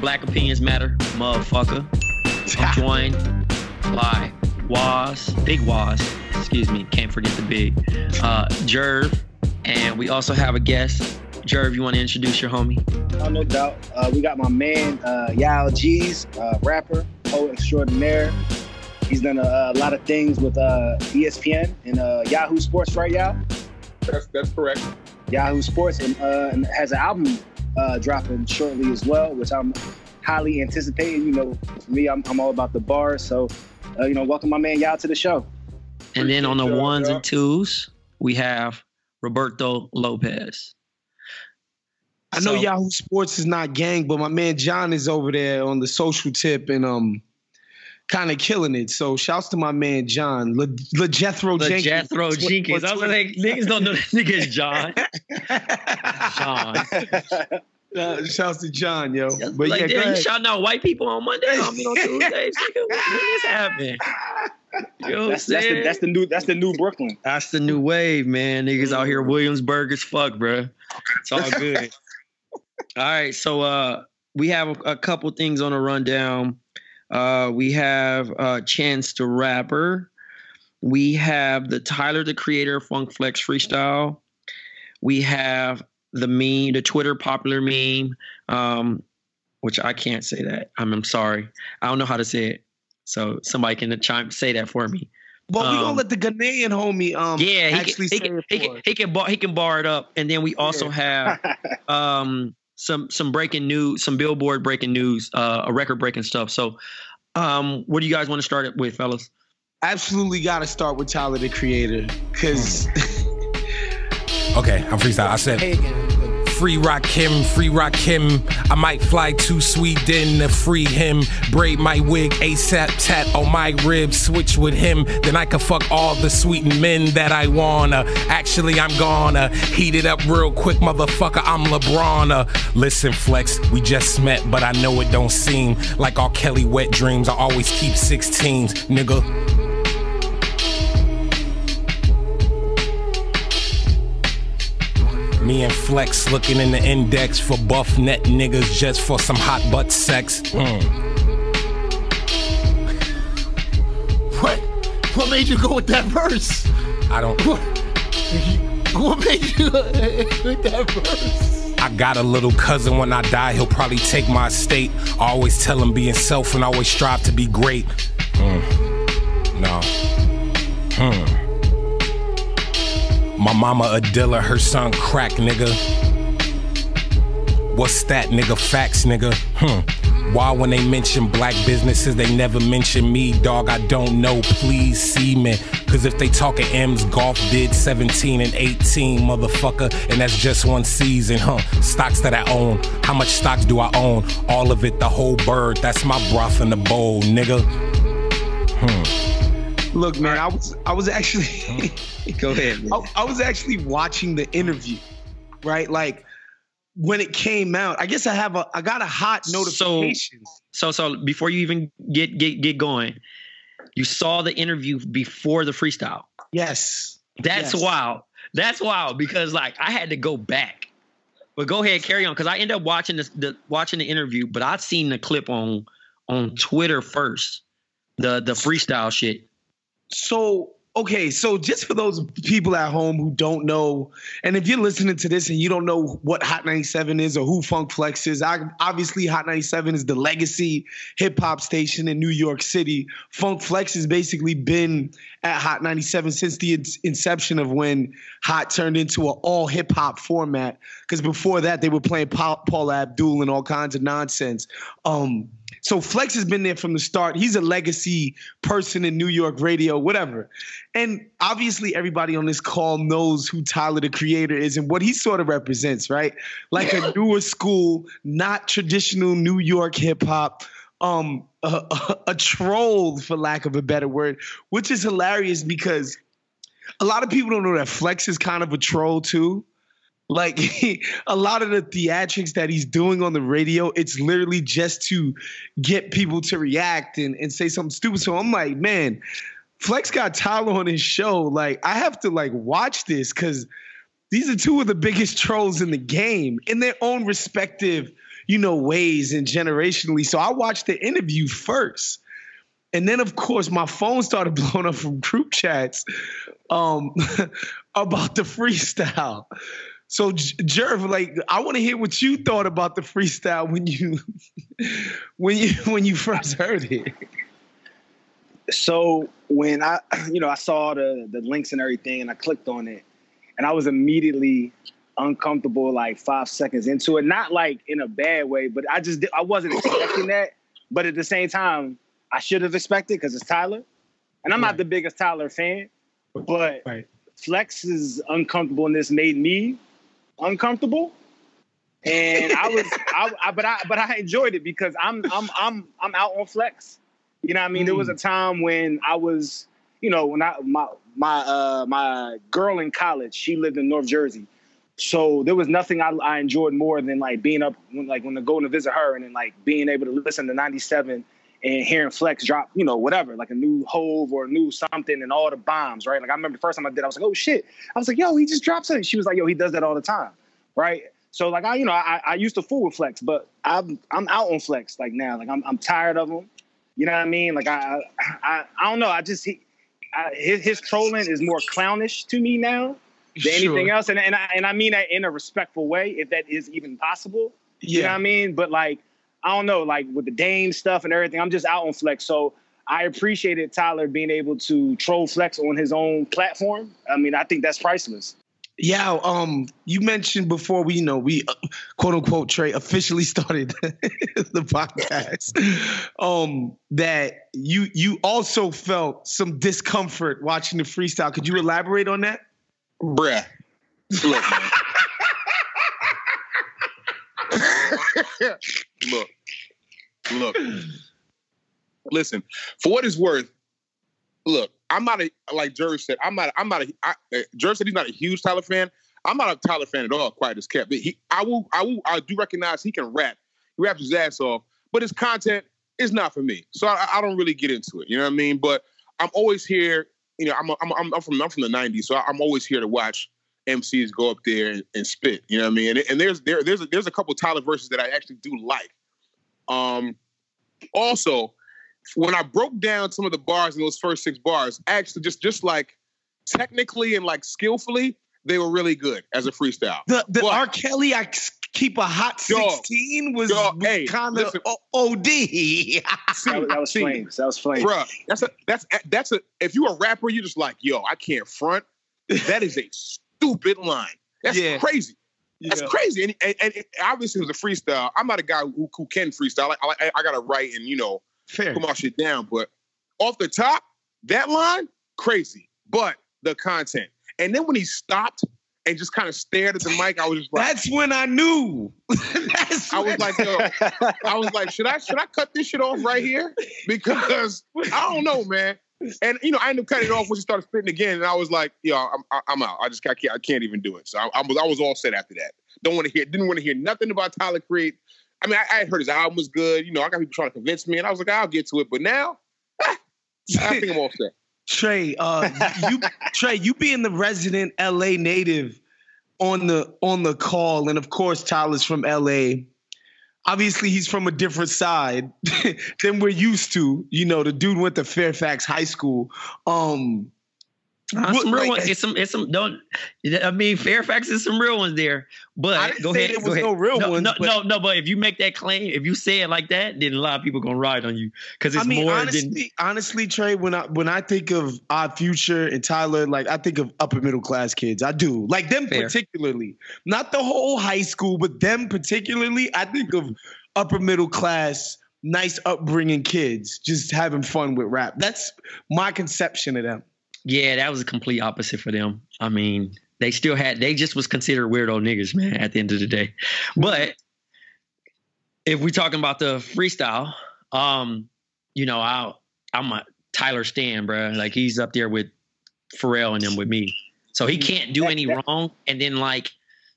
Black Opinions Matter, motherfucker. I'm joined by Waz, Big Waz, excuse me, can't forget the big, uh, Jerv, and we also have a guest. Jerv, you want to introduce your homie? Oh, no doubt. Uh, we got my man, uh, Yao G's, uh, rapper, poet extraordinaire. He's done a, a lot of things with uh, ESPN and uh, Yahoo Sports, right, Yao? That's that's correct. Yahoo Sports, and, uh, and has an album uh, dropping shortly as well, which I'm highly anticipating. You know, for me, I'm, I'm all about the bars. So, uh, you know, welcome my man y'all to the show. And then on the y'all, ones y'all. and twos, we have Roberto Lopez. I know So- Yahoo Sports is not gang, but my man John is over there on the social tip and um kind of killing it. So shouts to my man John, Le, Le Jethro The Jenkins. Jethro Jenkins. I was like, niggas don't know that nigga is John. John. Uh, shouts to John, yo. But like, yeah, damn, go you ahead. shouting out white people on Monday? I mean, on Tuesdays? Nigga, when, when? You know what That's, that's, the, that's the new that's the new Brooklyn. That's the new wave, man. Niggas out here Williamsburg as fuck, bro. It's all good. all right, so uh we have a, a couple things on the rundown. Uh we have uh Chance the Rapper. We have the Tyler the Creator Funk Flex freestyle. We have the meme, the Twitter popular meme, um, which I can't say that. I'm, I'm sorry. I don't know how to say it. So somebody can chime say that for me. But we gonna um, let the Ghanaian homie um Yeah, he actually can, he say can, it he can, he can bar he can bar it up, and then we also have um some some breaking news, some Billboard breaking news, uh, a record breaking stuff. So, um, what do you guys want to start it with, fellas? Absolutely got to start with Tyler the Creator, cause Okay, I'm freestyle. I said, Free Rocky, free Rocky. I might fly to Sweden to free him. Braid my wig, ASAP tat on my ribs. Switch with him, then I can fuck all the sweetened men that I wanna. Actually, I'm gonna heat it up real quick, motherfucker. I'm LeBron. Uh, Listen, Flex, we just met, but I know it don't seem like all Kelly wet dreams. I always keep 16s, nigga. Me and Flex looking in the index for buff net niggas just for some hot butt sex. Mm. What? What made you go with that verse? I don't. What, what made you go with that verse? I got a little cousin. When I die, he'll probably take my estate. I always tell him being self and always strive to be great. Mm. No. Hmm. My mama a dealer, her son crack, nigga. What's that, nigga? Facts, nigga. Hmm. Why when they mention black businesses, they never mention me, dog? I don't know. Please see me. Cause if they talking M's, golf did 17 and 18, motherfucker. And that's just one season, huh? Stocks that I own. How much stocks do I own? All of it, the whole bird. That's my broth in the bowl, nigga. Hmm. Look, man, I was I was actually Go ahead. I, I was actually watching the interview, right? Like when it came out. I guess I have a I got a hot notification. So, so so before you even get get get going, you saw the interview before the freestyle. yes. That's Yes. wild. That's wild because like I had to go back. But go ahead, carry on because I ended up watching this, the watching the interview, but I'd seen the clip on on Twitter first, the the freestyle shit. So okay, so just for those people at home who don't know, and if you're listening to this and you don't know what Hot 97 is or who Funk Flex is, I, obviously Hot 97 is the legacy hip hop station in New York City. Funk Flex has basically been at Hot 97 since the in- inception of when Hot turned into an all hip hop format. Because before that, they were playing Paul, Paula Abdul and all kinds of nonsense. Um, So Flex has been there from the start. He's a legacy person in New York radio, whatever. And obviously, everybody on this call knows who Tyler the Creator is and what he sort of represents, right? Like a newer school, not traditional New York hip hop. Um, a, a, a troll, for lack of a better word, which is hilarious because a lot of people don't know that Flex is kind of a troll too. Like a lot of the theatrics that he's doing on the radio, it's literally just to get people to react and, and say something stupid. So I'm like, man, Flex got Tyler on his show. Like, I have to like watch this because these are two of the biggest trolls in the game in their own respective, you know, ways and generationally. So I watched the interview first. And then, of course, my phone started blowing up from group chats um, about the freestyle. So, Jerv, like, I want to hear what you thought about the freestyle when you when you when you first heard it. So when I, you know, I saw the the links and everything, and I clicked on it, and I was immediately uncomfortable like five seconds into it. Not like in a bad way, but I just I wasn't expecting that. But at the same time, I should have expected because it's Tyler, and I'm right. not the biggest Tyler fan, but right. Flex's uncomfortableness made me uncomfortable. And I was, I, I, but I, but I enjoyed it because I'm, I'm, I'm, I'm out on flex. You know, what I mean, mm. there was a mm. time when I was, you know, when I my my uh my girl in college, she lived in North Jersey, so there was nothing I, I enjoyed more than like being up when like when I go to visit her and then like being able to listen to '97 and hearing Flex drop, you know, whatever, like a new Hove or a new something and all the bombs, right? Like I remember the first time I did, I was like, oh shit. I was like, yo, he just dropped something. She was like, yo, he does that all the time, right? So like I, you know, I, I used to fool with Flex, but I'm I'm out on Flex like now. Like I'm I'm tired of him. You know what I mean? Like I I I don't know. I just he, I, his his trolling is more clownish to me now than sure. anything else, and and I, and I mean that in a respectful way, if that is even possible. Yeah. You know what I mean? But like I don't know, like with the Dame stuff and everything, I'm just out on Flex. So I appreciated Tyler being able to troll Flex on his own platform. I mean, I think that's priceless. Yeah, um, you mentioned before we, you know, we uh, quote unquote Trey officially started the podcast. Um, that you you also felt some discomfort watching the freestyle. Could you elaborate on that? Bruh. Look, look, look. Listen, for what it's worth, look, I'm not a like Jerry said. I'm not. I'm not a. I, Jerry said he's not a huge Tyler fan. I'm not a Tyler fan at all. Quite as kept. He, I will. I will. I do recognize he can rap. He raps his ass off, but his content is not for me. So I, I don't really get into it. You know what I mean? But I'm always here. You know, I'm I'm I'm, from I'm from the '90s, so I'm always here to watch MCs go up there and, and spit. You know what I mean? And, and there's there there's a, there's a couple Tyler verses that I actually do like. Um, also, when I broke down some of the bars in those first six bars, actually just just like technically and like skillfully, they were really good as a freestyle. The the but, R. Kelly I keep a hot sixteen was, was hey, kind of OD. that, that was flames. That was flames. Bruh, that's a that's a, that's a if you're a rapper, you're just like, yo, I can't front. That is a stupid line. That's yeah. crazy. That's yeah. crazy. And, and, and, obviously it was a freestyle. I'm not a guy who, who can freestyle. I, I, I got to write and, you know, Fair. put my shit down. But off the top, that line, crazy. But the content. And then when he stopped and just kind of stared at the mic, I was just like, "That's when I knew." I was like, "Yo," I was like, "Should I should I cut this shit off right here?" Because I don't know, man. And you know, I ended up cutting it off when she started spitting again, and I was like, "Yo, I'm I'm out. I just I can't I can't even do it." So I, I was I was all set after that. Don't want to hear didn't want to hear nothing about Tyler Create. I mean, I, I heard his album was good. You know, I got people trying to convince me, and I was like, I'll get to it. But now, I think I'm all set. Trey, uh, you Trey, you being the resident LA native on the on the call, and of course Tyler's from LA. Obviously, he's from a different side than we're used to. You know, the dude went to Fairfax High School. Um, uh, some real ones. It's some. It's some. Don't. I mean, Fairfax is some real ones there. But go ahead. There was no real no, ones. No, but, no, no. But if you make that claim, if you say it like that, then a lot of people gonna ride on you because it's I mean, more honestly, than. Honestly, Trey, when I when I think of Odd Future and Tyler, like I think of upper middle class kids. I do like them Fair. particularly, not the whole high school, but them particularly. I think of upper middle class nice upbringing kids, just having fun with rap. That's my conception of them. Yeah, that was a complete opposite for them. I mean, they still had they just was considered weirdo niggas, man, at the end of the day. But if we're talking about the freestyle, um, you know, I I'm a Tyler Stan, bro. Like he's up there with Pharrell and them with me. So he can't do any wrong. And then like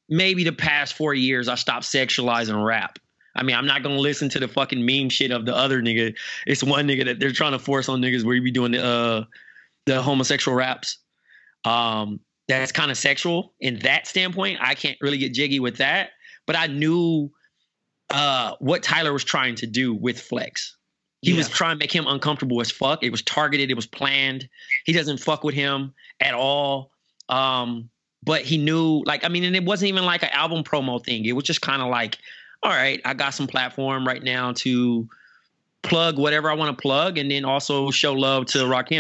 maybe the past four years I stopped sexualizing rap. I mean, I'm not gonna listen to the fucking meme shit of the other nigga. It's one nigga that they're trying to force on niggas where you be doing the uh the homosexual raps. Um, that's kind of sexual in that standpoint. I can't really get jiggy with that. But I knew uh what Tyler was trying to do with Flex. He was trying to make him uncomfortable as fuck. It was targeted, it was planned. He doesn't fuck with him at all. Um, but he knew, like, I mean, and it wasn't even like an album promo thing. It was just kind of like, all right, I got some platform right now to plug whatever I want to plug and then also show love to Rocky.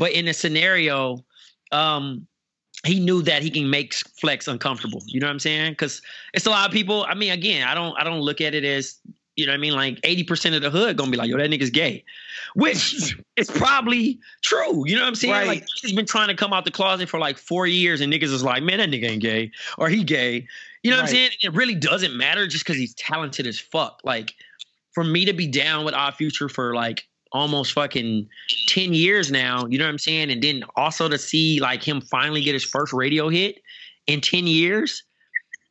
But in a scenario, um, he knew that he can make Flex uncomfortable. You know what I'm saying? Because it's a lot of people. I mean, again, I don't I don't look at it as you know what I mean. Like 80% of the hood gonna be like, yo, that nigga's gay, which is probably true. You know what I'm saying? Right. Like he's been trying to come out the closet for like four years, and niggas is like, man, that nigga ain't gay or he gay. You know what I'm saying? It really doesn't matter just because he's talented as fuck. Like for me to be down with Odd Future for like almost fucking 10 years now, you know what I'm saying? And then also to see like him finally get his first radio hit in 10 years,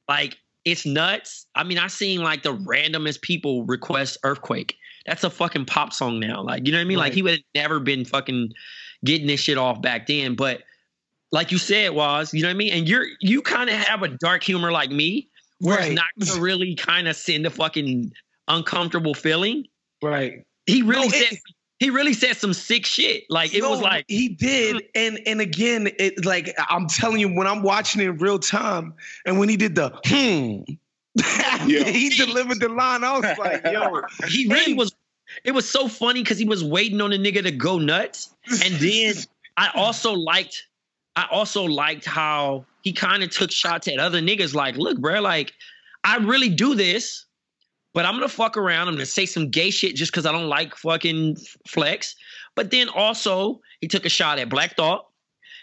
like it's nuts. I mean, I seen like the randomest people request Earthquake. That's a fucking pop song now. Like, you know what I mean? Like he would have never been fucking getting this shit off back then. But like you said, was, you know what I mean? And you're you kind of have a dark humor like me, where Right. it's not gonna really kind of send a fucking uncomfortable feeling. Right. He really No, it- said he really said some sick shit. Like it No, was like he did, and and again, it like I'm telling you, when I'm watching it in real time, and when he did the hmm, he delivered the line. I was like, yo, he really was it was so funny because he was waiting on the nigga to go nuts. And then I also liked I also liked how he kind of took shots at other niggas like, look, bro, like I really do this, but I'm gonna fuck around. I'm gonna say some gay shit just because I don't like fucking flex. But then also he took a shot at Black Thought.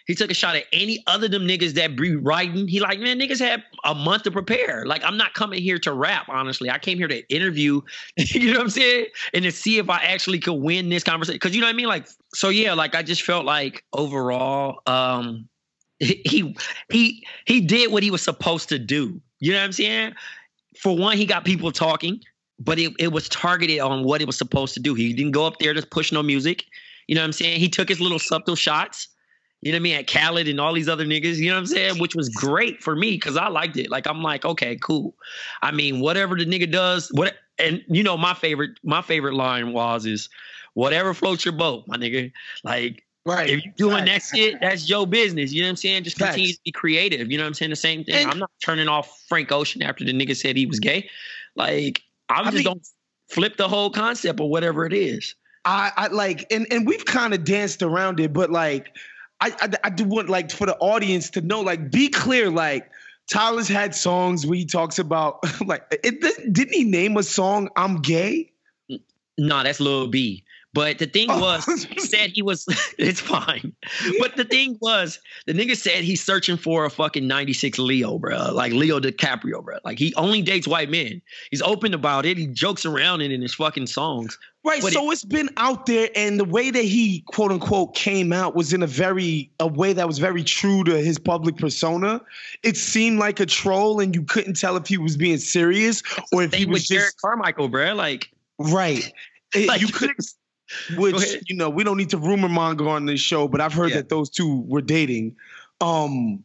He took a shot at any other them niggas that be writing. He like, man, niggas had a month to prepare. Like, I'm not coming here to rap, honestly. I came here to interview, you know what I'm saying? And to see if I actually could win this conversation. Cause you know what I mean? Like, so yeah, like I just felt like overall, um, he he he did what he was supposed to do. You know what I'm saying? For one, he got people talking, but it, it was targeted on what it was supposed to do. He didn't go up there to push no music. You know what I'm saying? He took his little subtle shots. You know what I mean? At Khaled and all these other niggas, you know what I'm saying? Which was great for me because I liked it. Like I'm like, okay, cool. I mean, whatever the nigga does, what and you know, my favorite, my favorite line was is whatever floats your boat, my nigga. Like right. if you're doing that Facts. shit, that's your business. You know what I'm saying? Just continue Facts. to be creative. You know what I'm saying? The same thing. And- I'm not turning off Frank Ocean after the nigga said he was gay. Like I'm I just mean- don't flip the whole concept or whatever it is. I, I like, and and we've kind of danced around it, but like, I, I I do want like for the audience to know, like, be clear, like. Tyler's had songs where he talks about like it, didn't he name a song I'm gay? No, that's Lil B. But the thing Oh. was, he said he was. It's fine. But the thing was, the nigga said he's searching for a fucking '96 Leo, bro. Like Leo DiCaprio, bro. Like he only dates white men. He's open about it. He jokes around it in his fucking songs. Right. But so it, has been out there, and the way that he quote unquote came out was in a very a way that was very true to his public persona. It seemed like a troll, and you couldn't tell if he was being serious or if he Thing with was Jerrod just Carmichael, bro. Like, right. It- Like, you you couldn't. Which you know we don't need to rumor monger on this show, but I've heard Yeah. that those two were dating. Um,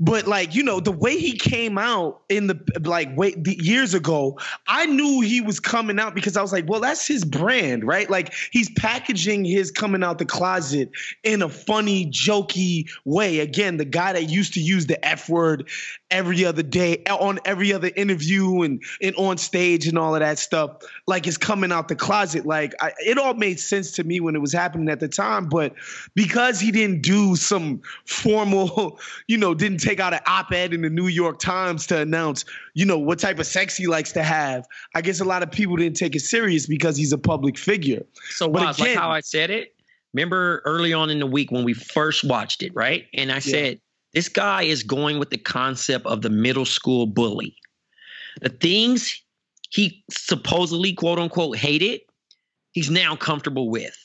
but like you know the way he came out in the like wait the, years ago i knew he was coming out because i was like well that's his brand right like he's packaging his coming out the closet in a funny jokey way again the guy that used to use the f word every other day on every other interview and, and on stage and all of that stuff like is coming out the closet like I, it all made sense to me when it was happening at the time but because he didn't do some formal you know didn't take out an op-ed in the New York Times to announce, you know, what type of sex he likes to have. I guess a lot of people didn't take it serious because he's a public figure. So, But Waz, like how I said it, remember early on in the week when we first watched it, right? And I said, this guy is going with the concept of the middle school bully. The things he supposedly, quote unquote, hated, he's now comfortable with.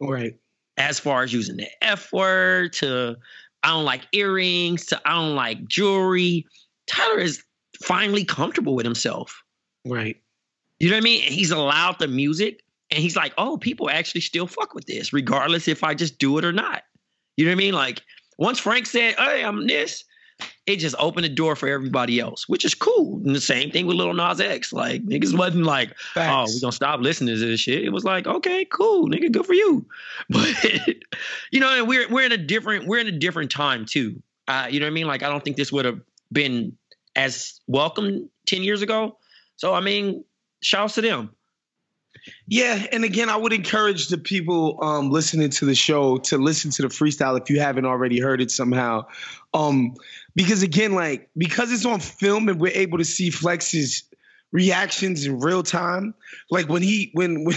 Right. As far as using the F word to I don't like earrings to I don't like jewelry. Tyler is finally comfortable with himself. Right. You know what I mean? He's allowed the music and he's like, oh, people actually still fuck with this, regardless if I just do it or not. You know what I mean? Like once Frank said, hey, I'm this, it just opened the door for everybody else, which is cool. And the same thing with Lil Nas X. Like niggas wasn't like, oh, we gonna stop listening to this shit. It was like, okay, cool, nigga, good for you. But you know, and we're we're in a different we're in a different time too. Uh, you know what I mean? Like I don't think this would have been as welcome 10 years ago. So I mean, shouts to them. Yeah, and again, I would encourage the people um, listening to the show to listen to the freestyle if you haven't already heard it somehow. Um, because again, like because it's on film and we're able to see Flex's reactions in real time. Like when he when when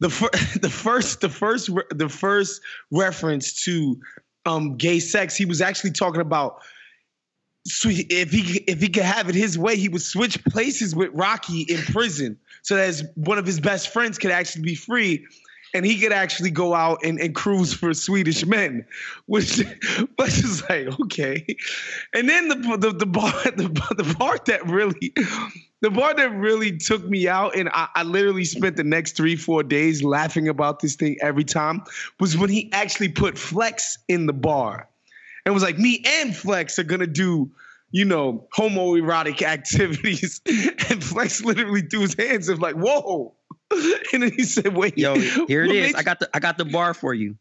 the fir- the first the first the first reference to um gay sex, he was actually talking about sweet if he if he could have it his way, he would switch places with Rocky in prison so that his, one of his best friends could actually be free. And he could actually go out and, and cruise for Swedish men, which which is like okay. And then the the the bar the, the part that really the part that really took me out, and I, I literally spent the next three four days laughing about this thing every time, was when he actually put Flex in the bar and was like, me and Flex are gonna do, you know, homoerotic activities. And Flex literally threw his hands up like, whoa. And then he said, wait. Yo, here it is. I got the I got the bar for you.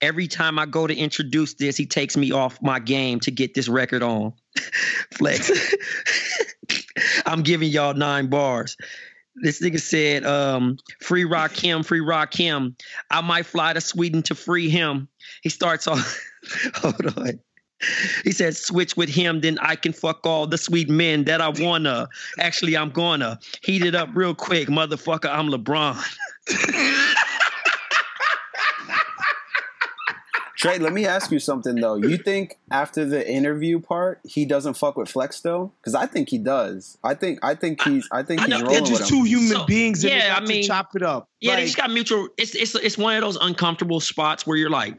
Every time I go to introduce this, he takes me off my game to get this record on. Flex. I'm giving y'all nine bars. This nigga said, um, free rock him, free rock him. I might fly to Sweden to free him. He starts off, hold on. He said, switch with him, then I can fuck all the sweet men that I wanna. Actually, I'm gonna heat it up real quick, motherfucker. I'm LeBron. Trey, let me ask you something though. You think after the interview part, he doesn't fuck with Flex though? Because I think he does. I think I think he's I think I he's know, rolling They're with just him. two human So, beings and yeah, they I mean- to chop it up. Yeah, they just got mutual. It's it's it's one of those uncomfortable spots where you're like,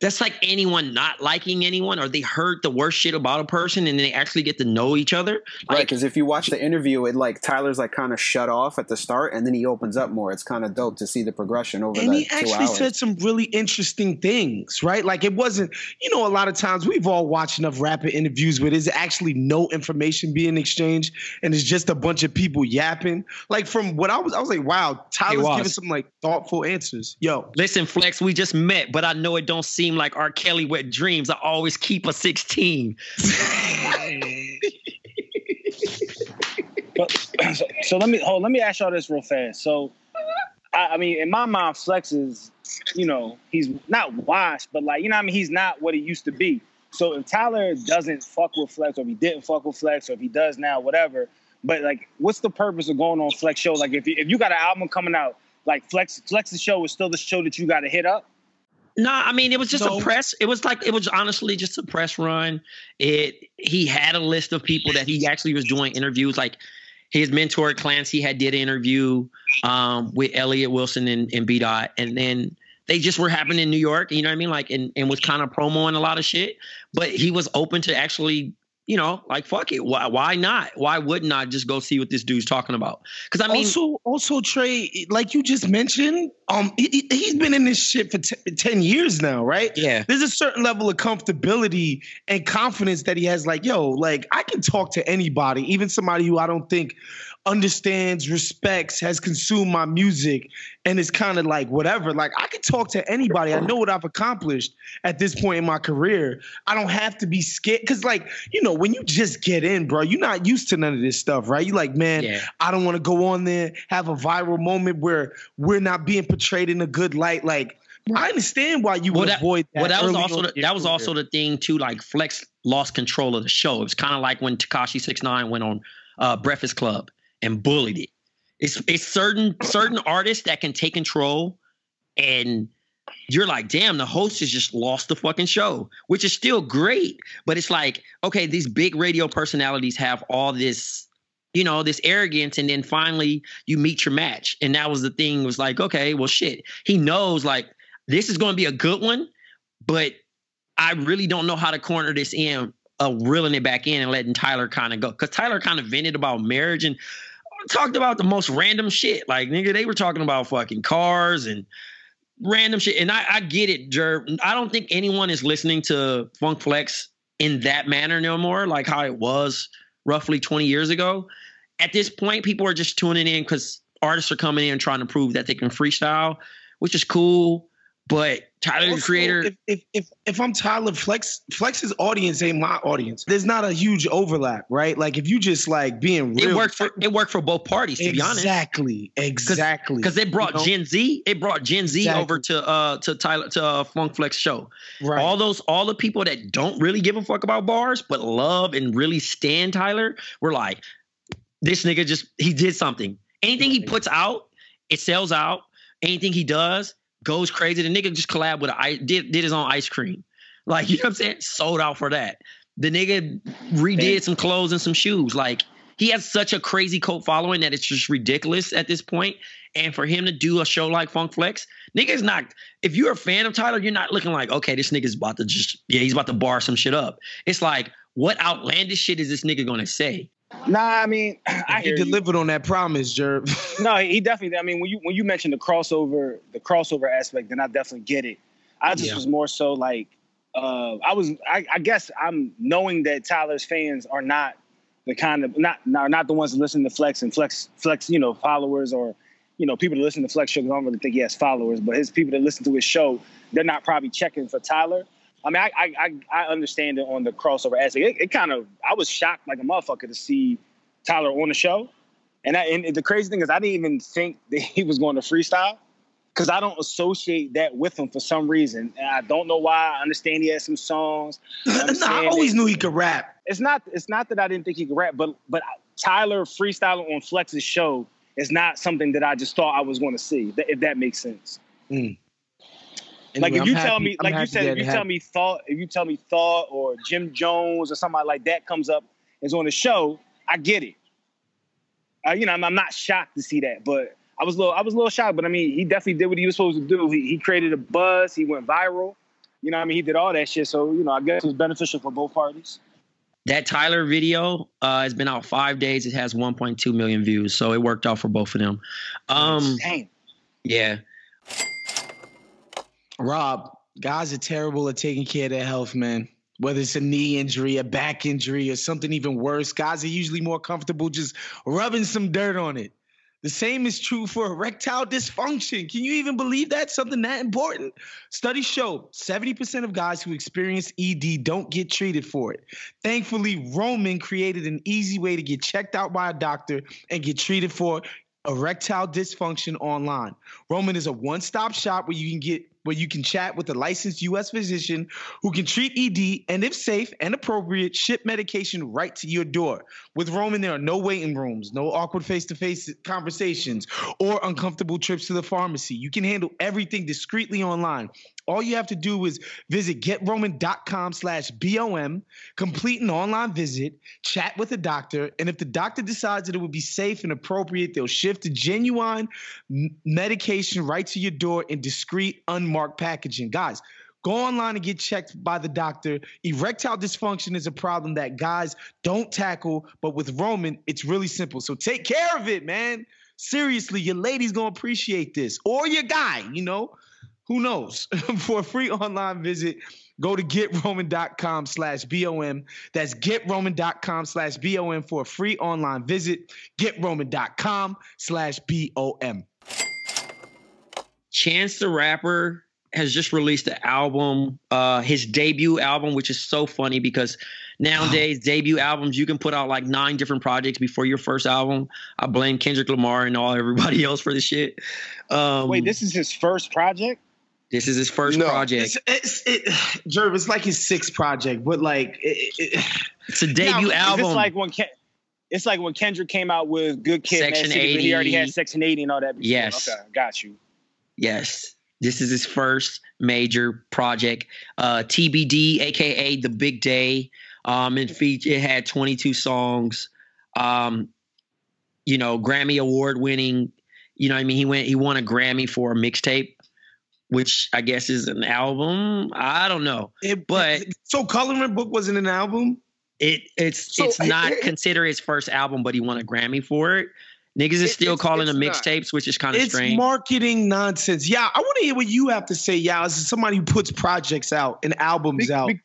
that's like anyone not liking anyone, or they heard the worst shit about a person, and they actually get to know each other. Right, because if you watch the interview, it like Tyler's like kind of shut off at the start, and then he opens up more. It's kind of dope to see the progression over and that he two actually hours. said some really interesting things, right? Like it wasn't, you know, a lot of times we've all watched enough rapper interviews where there's actually no information being exchanged and it's just a bunch of people yapping. Like from what I was, I was like, wow, Tyler's Waz. giving some like thoughtful answers. Yo, Listen, Flex, we just met, but I know it don't seem like R. Kelly wet dreams. I always keep a 16. But, so, so let me hold. Let me ask y'all this real fast. So, I, I mean, in my mind, Flex is, you know, he's not washed, but like, you know, I mean, he's not what he used to be. So if Tyler doesn't fuck with Flex, or if he didn't fuck with Flex, or if he does now, whatever. But like, what's the purpose of going on Flex show? Like, if you, if you got an album coming out, like Flex Flex's show is still the show that you got to hit up. No, I mean it was just No. a press. It was like it was honestly just a press run. It he had a list of people that he actually was doing interviews. Like his mentor Clancy had did an interview um, with Elliot Wilson and, and B Dot, and then they just were happening in New York. You know what I mean? Like and, and was kind of promoing a lot of shit. But he was open to actually, you know, like fuck it. Why why not? Why wouldn't I just go see what this dude's talking about? Because I mean, also, also Trey, like you just mentioned, um, he, he's been in this shit for t- ten years now, right? yeah. there's a certain level of comfortability and confidence that he has like yo like i can talk to anybody even somebody who i don't think understands respects has consumed my music and is kind of like whatever like i can talk to anybody i know what i've accomplished at this point in my career i don't have to be scared because like you know when you just get in bro you're not used to none of this stuff right You're like man Yeah. I don't want to go on there, have a viral moment where we're not being portrayed in a good light. Like, I understand why you Well, would that- avoid that. Well, that was also the, that was also the thing too. Like Flex lost control of the show. It was kind of like when Tekashi Six Nine went on uh, Breakfast Club and bullied it. It's it's certain certain artists that can take control, and you're like, damn, the host has just lost the fucking show, which is still great. But it's like, okay, these big radio personalities have all this, you know, this arrogance, and then finally you meet your match, and that was the thing. Was like, okay, well, shit, he knows like this is going to be a good one, but I really don't know how to corner this in, uh, reeling it back in and letting Tyler kind of go. Because Tyler kind of vented about marriage and talked about the most random shit. Like, nigga, they were talking about fucking cars and random shit. And I, I get it, Jerv. I don't think anyone is listening to Funk Flex in that manner no more, like how it was roughly 20 years ago. At this point, people are just tuning in because artists are coming in trying to prove that they can freestyle, which is cool. But Tyler the Creator, If, if if if I'm Tyler Flex, Flex's audience ain't my audience. There's not a huge overlap, right? Like if you just like being real, it worked for it worked for both parties. To be honest, exactly, exactly. because it brought You know? Gen Z. It brought Gen Z Exactly. over to uh to Tyler to uh, Funk Flex show. Right. All those all the people that don't really give a fuck about bars but love and really stand Tyler were like, this nigga just he did something. Anything he puts out, it sells out. Anything he does goes crazy. The nigga just collab with a, I did did his own ice cream. Like you know what I'm saying? Sold out for that. The nigga redid some clothes and some shoes. Like he has such a crazy cult following that it's just ridiculous at this point. And for him to do a show like Funk Flex, nigga's not. If you're a fan of Tyler, you're not looking like, okay, this nigga's about to just, yeah, he's about to bar some shit up. It's like, what outlandish shit is this nigga gonna say? Nah, I mean, I he hear you. delivered on that promise, Jerv. No, he definitely. I mean, when you when you mentioned the crossover, the crossover aspect, then I definitely get it. I just Yeah. was more so like, uh, I was. I, I guess I'm knowing that Tyler's fans are not the kind of not not not the ones that listen to Flex and Flex Flex, you know, followers or you know people that listen to Flex show. 'cause I don't really think he has followers, but his people that listen to his show, they're not probably checking for Tyler. I mean, I I I, I understand it on the crossover aspect. It, it kind of I was shocked like a motherfucker to see Tyler on the show. And, I, and the crazy thing is, I didn't even think that he was going to freestyle because I don't associate that with him for some reason. And I don't know why. I understand he has some songs. nah, I always that- knew he could rap. It's not. It's not that I didn't think he could rap, but but Tyler freestyling on Flex's show is not something that I just thought I was going to see. If that makes sense. like Anyway, if I'm you happy- tell me, I'm like you said, if you tell happened. me thought, if you tell me thought or Jim Jones or somebody like that comes up is on the show, I get it. Uh, you know, I'm, I'm not shocked to see that, but I was a little, I was a little shocked. But I mean, he definitely did what he was supposed to do. He, he created a buzz. He went viral. You know, what I mean, he did all that shit. So you know, I guess it was beneficial for both parties. That Tyler video uh, has been out five days. It has 1.2 million views, so it worked out for both of them. Um, Damn. yeah, Rob, guys are terrible at taking care of their health, man. Whether it's a knee injury, a back injury, or something even worse, guys are usually more comfortable just rubbing some dirt on it. The same is true for erectile dysfunction. Can you even believe that? Something that important? Studies show 70% of guys who experience ED don't get treated for it. Thankfully, Roman created an easy way to get checked out by a doctor and get treated for erectile dysfunction online. Roman is a one-stop shop where you can get where you can chat with a licensed US physician who can treat ED and if safe and appropriate ship medication right to your door. With Roman there are no waiting rooms, no awkward face-to-face conversations or uncomfortable trips to the pharmacy. You can handle everything discreetly online. All you have to do is visit getroman.com slash BOM, complete an online visit, chat with a doctor, and if the doctor decides that it would be safe and appropriate, they'll shift the genuine medication right to your door in discreet, unmarked packaging. Guys, Go online and get checked by the doctor. Erectile dysfunction is a problem that guys don't tackle, but with Roman, it's really simple. So take care of it, man. Seriously, your lady's gonna appreciate this, or your guy, you know. Who knows? For a free online visit, go to getroman.com slash BOM. That's getroman.com slash BOM for a free online visit. Getroman.com slash BOM. Chance the Rapper has just released the album, uh, his debut album, which is so funny because nowadays debut albums you can put out like nine different projects before your first album. I blame Kendrick Lamar and all everybody else for the shit. Um, Wait, this is his first project. This is his first No. project. It's, it's it, Jerv, it's like his sixth project, but like it, it, It's a debut is album. This like when Ken, it's like when Kendrick came out with Good Kid, Section Mad City, but he already 80. had Section 80 and all that. Before. Yes. Okay, got you. Yes. This is his first major project. Uh TBD, aka The Big Day. Um it feat it had 22 songs. Um, you know, Grammy award winning. You know what I mean? He went he won a Grammy for a mixtape, which I guess is an album. I don't know. it- But so coloring book wasn't an album. it it's So, it's not eh, considered his first album, but he won a Grammy for it. Niggas is It- still it's- calling it's them mixtapes, which is kind of It's strange. marketing nonsense. Yeah, I want to hear what you have to say, yeah, as somebody who puts projects out and albums Be- out. be-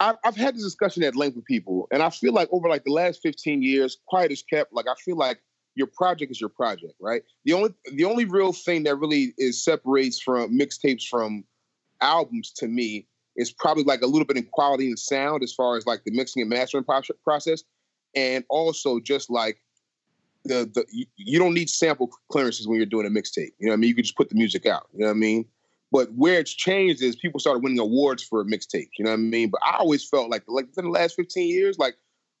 I've, I've had this discussion at length with people, and I feel like over like the last 15 years, quiet is kept. Like I feel like your project is your project, right? The only the only real thing that really is separates from mixtapes from albums to me is probably like a little bit in quality and sound as far as like the mixing and mastering process, and also just like the the you, don't need sample clearances when you're doing a mixtape. You know what I mean? You can just put the music out. You know what I mean? But where it's changed is people started winning awards for mixtapes. You know what I mean? But I always felt like like within the last 15 years, like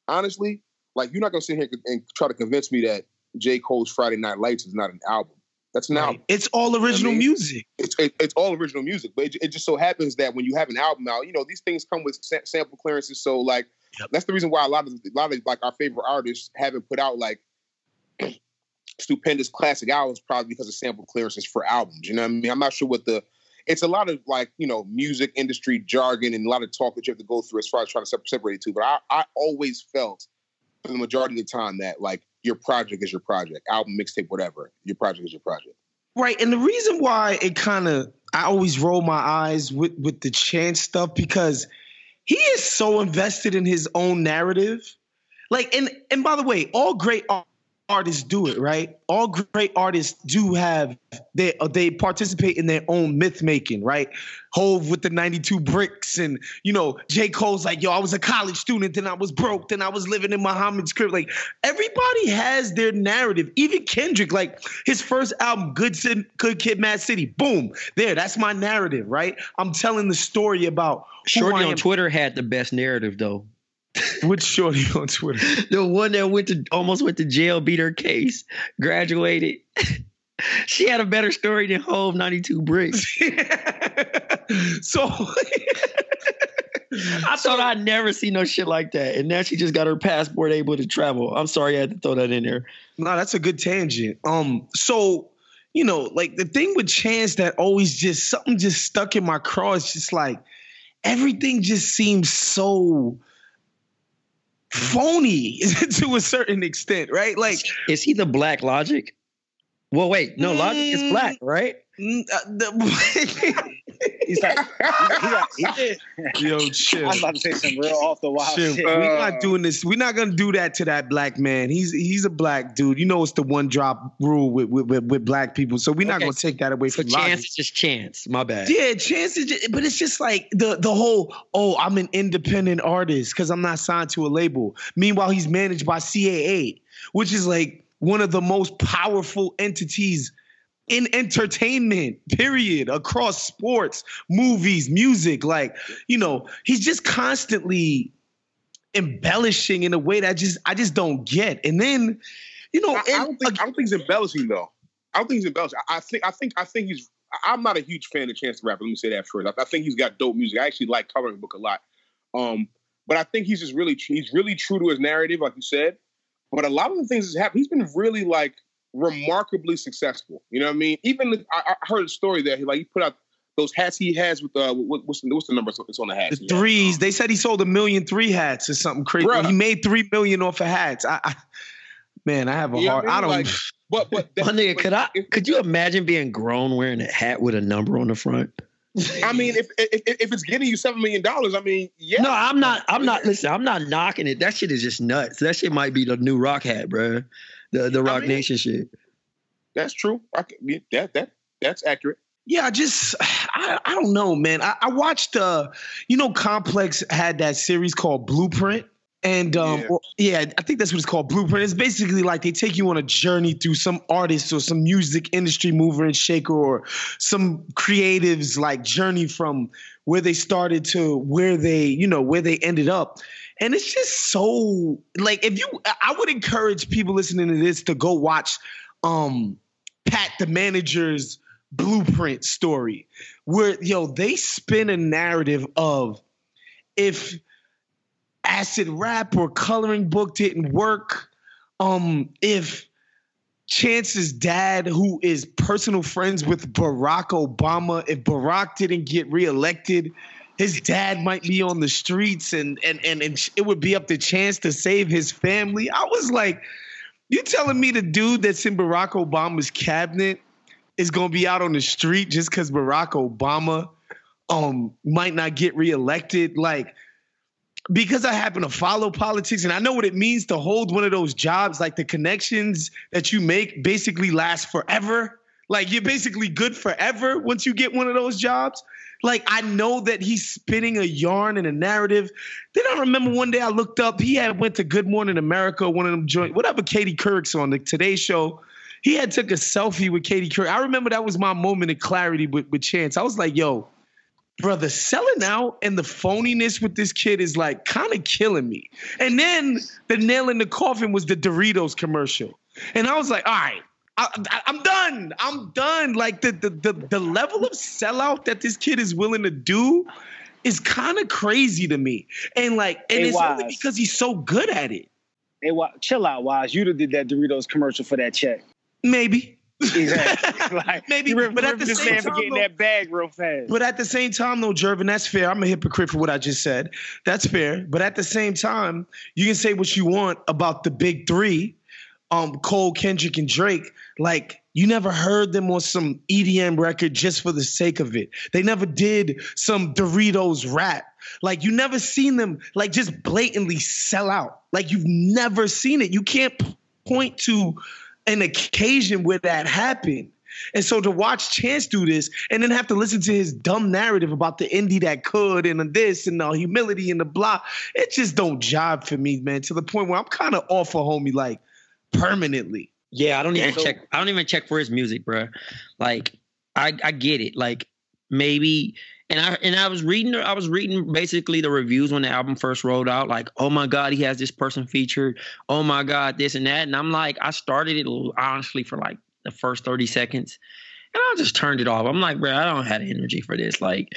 honestly, like you're not gonna sit here and try to convince me that J. Cole's Friday Night Lights is not an album. That's an Right. album. It's all original mean? music. It's it, it's all original music, but it, it just so happens that when you have an album out, you know these things come with sa- sample clearances. So like that's the reason why a lot of a lot of like our favorite artists haven't put out like stupendous classic albums, probably because of sample clearances for albums. You know what I mean? I'm not sure what the it's a lot of like you know music industry jargon and a lot of talk that you have to go through as far as trying to separate it too. But I I always felt for the majority of the time that like your project is your project, album, mixtape, whatever. Your project is your project. Right. And the reason why it kind of I always roll my eyes with with the chance stuff because he is so invested in his own narrative. Like and and by the way, all great artists do it, right? All great artists do have they uh, they participate in their own myth making, right? Hove with the 92 bricks and you know, J. Cole's like, yo, I was a college student, then I was broke, then I was living in Muhammad's crib. Like everybody has their narrative. Even Kendrick, like his first album, Good, Sid, Good Kid, Mad City, boom, there, that's my narrative, right? I'm telling the story about Shorty on. Twitter had the best narrative though. Which Shorty on Twitter? the one that went to almost went to jail, beat her case, graduated. she had a better story than Hove 92 Bricks. so I thought I'd never see no shit like that. And now she just got her passport able to travel. I'm sorry I had to throw that in there. No, that's a good tangent. Um, so you know, like the thing with Chance that always just something just stuck in my craw. It's just like everything just seems so phony to a certain extent, right? Like, Is he the black logic? Well, wait, no, logic is black, right? mm, uh, the- He's like, he, he got, he did. yo, chill. I'm about to say some real off the wild Chill. shit. We're not uh, doing this. We're not gonna do that to that black man. He's he's a black dude. You know it's the one drop rule with with, with, with black people. So we're not Okay. gonna take that away So from chance Logic. is just chance. My bad. Yeah, chances, ju- but it's just like the the whole. Oh, I'm an independent artist because I'm not signed to a label. Meanwhile, he's managed by CAA, which is like one of the most powerful entities in entertainment. Period. Across sports, movies, music. Like you know, he's just constantly embellishing in a way that I just I just don't get. And then, you know, I, I don't think I don't think he's embellishing though. I don't think he's embellishing. I, I think I think I think he's. I'm not a huge fan of Chance the Rapper. Let me say that first. I, I think he's got dope music. I actually like coloring book a lot. Um, but I think he's just really he's really true to his narrative, like you said. But a lot of the things that's happened, he's been really like remarkably successful. You know what I mean? Even the- I, I heard a story that he like he put out those hats he has with uh what, what's the, what's the number it's on the hats? The threes. They said he sold a million three hats or something crazy. Bruh. He made three million off of hats. I, I man, I have a You hard. what I I don't. Like, But but My that, nigga, but could I if- could you imagine being grown wearing a hat with a number on the front? I mean, if, if if it's getting you seven million dollars, I mean, yeah. No, I'm not. I'm not. Listen, I'm not knocking it. That shit is just nuts. That shit might be the new rock hat, bro. The the Roc mean- Nation shit. That's true. I, c- yeah, that that that's accurate. yeah, I just I, I don't know, man. I, I watched uh, you know, Complex had that series called Blueprint. And um, Yeah. or- yeah, I think that's what it's called. Blueprint. It's basically like they take you on a journey through some artist or some music industry mover and shaker or some creatives like journey from where they started to where they, you know, where they ended up. And it's just so like if you I would encourage people listening to this to go watch um Pat the manager's blueprint story where yo they spin a narrative of if acid rap or coloring book didn't work um if chance's dad who is personal friends with barack obama if barack didn't get reelected his dad might be on the streets and and and, and it would be up to chance to save his family i was like you telling me the dude that's in barack obama's cabinet is to be out on the street just because barack obama um might not get reelected like because I happen to follow politics and I know what it means to hold one of those jobs, like the connections that you make basically last forever. Like you're basically good forever once you get one of those jobs. Like I know that he's spinning a yarn and a narrative. Then I remember one day I looked up, he had went to Good Morning America, one of them joint, whatever Katie Couric's on the Today Show. He had took a selfie with Katie Couric. I remember that was my moment of clarity with, with Chance. I was like, yo, brother, selling out and the phoniness with this kid is like kind of killing me. And then the nail in the coffin was the Doritos commercial. And I was like, all right, I, I, I'm done. I'm done. Like the, the the the level of sellout that this kid is willing to do is kind of crazy to me. And like, and Hey, it's only because he's so good at it. Hey, wa- chill out, Wise. You'd have did that Doritos commercial for that check. Maybe. Exactly. like, Maybe, remember but at the same time, getting though- that bag real fast. But at the same time, though, Jervin, that's fair. I'm a hypocrite for what I just said. That's fair. But at the same time, you can say what you want about the big three, um, Cole, Kendrick, and Drake. Like, you never heard them on some EDM record just for the sake of it. They never did some Doritos rap. Like, you never seen them like just blatantly sell out. Like, you've never seen it. You can't point to an occasion where that happened. And so to watch Chance do this and then have to listen to his dumb narrative about the indie that could and the this and the humility and the blah, it just don't jive for me, man. To the point where I'm kind of off a homie like permanently. Yeah, I don't even So- check. I don't even check for his music, bro. Like, I I get it. Like maybe, and I and I was reading. I was reading basically the reviews when the album first rolled out. Like, oh my god, he has this person featured. Oh my god, this and that. And I'm like, I started it honestly for like the first thirty seconds, and I just turned it off. I'm like, bro, I don't have the energy for this. Like,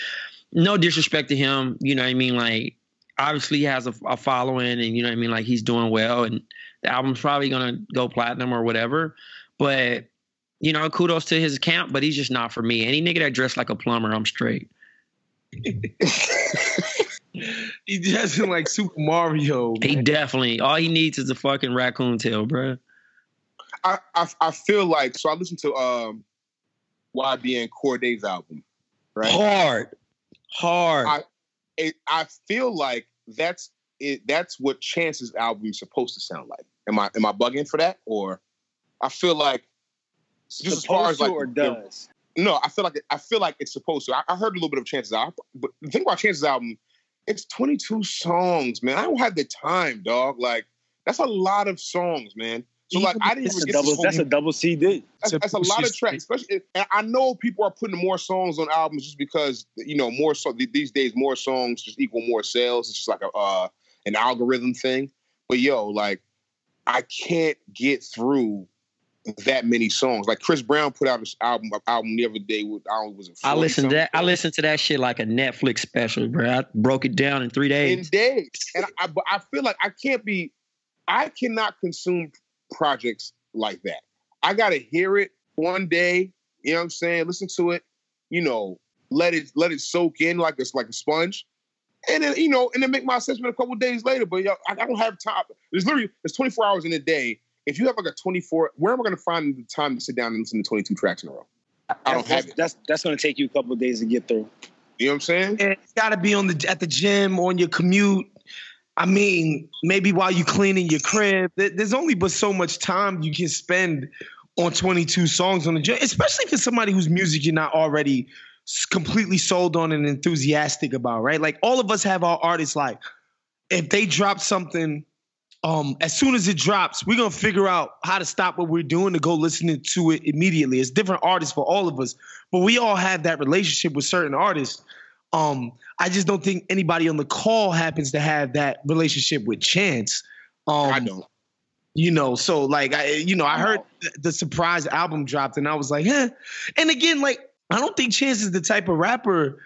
no disrespect to him. You know what I mean? Like, obviously he has a, a following, and you know what I mean. Like, he's doing well, and the album's probably gonna go platinum or whatever. But you know, kudos to his account, but he's just not for me. Any nigga that dressed like a plumber, I'm straight. He dressing like Super Mario. He definitely all he needs is a fucking raccoon tail, bro. I, I I feel like so I listened to um YBN Cordae's album, right? Hard, hard. I it, I feel like that's it. That's what Chance's album is supposed to sound like. Am I am I bugging for that, or I feel like just as far as Supposed like or the- does? no, I feel like I feel like it's supposed to. I, I heard a little bit of Chance's album, but the thing about Chance's album, it's 22 songs, man. I don't have the time, dog. Like that's a lot of songs, man. So like I didn't That's even a get double. That's a double CD. that's, that's a lot of tracks, especially. And I know people are putting more songs on albums just because you know more. So these days, more songs just equal more sales. It's just like a uh, an algorithm thing. But yo, like, I can't get through that many songs. Like Chris Brown put out his album album the other day with I was I 40 listened to that. I listened to that shit like a Netflix special, bro. I broke it down in three days. in days. days, and I, but I feel like I can't be. I cannot consume projects like that. I gotta hear it one day. You know what I'm saying? Listen to it. You know, let it let it soak in like it's like a sponge, and then you know, and then make my assessment a couple days later. But yo, I, I don't have time. There's literally there's 24 hours in a day. If you have like a 24, where am I gonna find the time to sit down and listen to 22 tracks in a row? I don't have that's, it. That's that's going to take you a couple of days to get through. You know what I'm saying? And it's got to be on the at the gym on your commute. I mean, maybe while you cleaning your crib. There's only but so much time you can spend on 22 songs on the gym, especially for somebody whose music you're not already s- completely sold on and enthusiastic about, right? Like all of us have our artists like if they drop something, um, as soon as it drops, we're gonna figure out how to stop what we're doing to go listening to it immediately. It's different artists for all of us, but we all have that relationship with certain artists. Um, I just don't think anybody on the call happens to have that relationship with Chance. Um, I don't. You know, so like I, you know, I heard the surprise album dropped, and I was like, eh. And again, like I don't think Chance is the type of rapper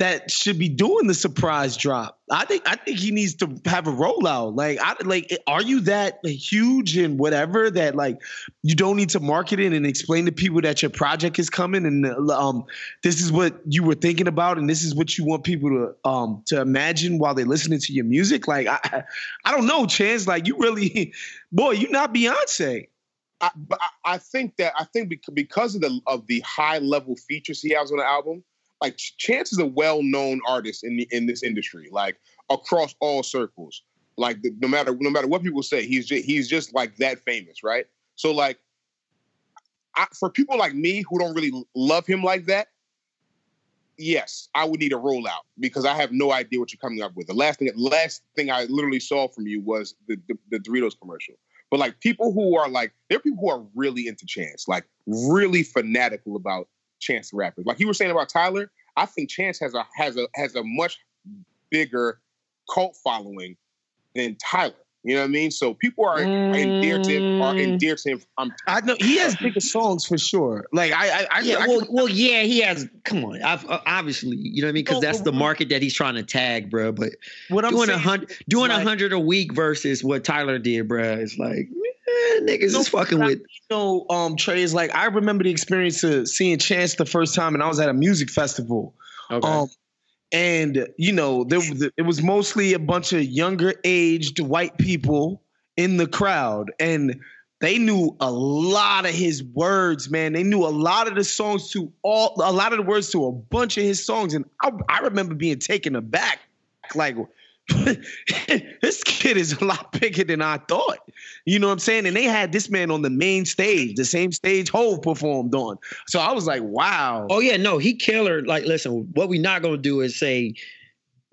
that should be doing the surprise drop. I think I think he needs to have a rollout. Like, I like, are you that huge and whatever that like you don't need to market it and explain to people that your project is coming and um this is what you were thinking about and this is what you want people to um to imagine while they're listening to your music? Like, I I don't know, Chance. Like, you really, boy, you not Beyonce. I, I think that I think because of the of the high level features he has on the album, like Chance is a well known artist in the, in this industry, like across all circles. Like the, no matter no matter what people say, he's just, he's just like that famous, right? So like, I, for people like me who don't really love him like that, yes, I would need a rollout because I have no idea what you're coming up with. The last thing last thing I literally saw from you was the, the, the Doritos commercial. But like people who are like, there are people who are really into Chance, like really fanatical about Chance the Rapper. Like you were saying about Tyler, I think Chance has a has a has a much bigger cult following than Tyler. You know what I mean? So people are endeared to him, are endeared to him. I'm, I know he has bigger songs for sure. Like I, I, I Yeah, I well, can- well, yeah, he has. Come on, I've, uh, obviously, you know what I mean, because that's the market that he's trying to tag, bro. But what I'm doing a hundred, doing a like- hundred a week versus what Tyler did, bro, is like, man, niggas No, is fucking I- with. You know, um, Trey is like I remember the experience of seeing Chance the first time, and I was at a music festival. Okay. Um, and you know, there was it was mostly a bunch of younger aged white people in the crowd, and they knew a lot of his words, man. They knew a lot of the songs to all, a lot of the words to a bunch of his songs, and I, I remember being taken aback, like. this kid is a lot bigger than I thought. You know what I'm saying? And they had this man on the main stage, the same stage Hove performed on. So I was like, wow. Oh yeah, no, he killer. Like, listen, what we not gonna do is say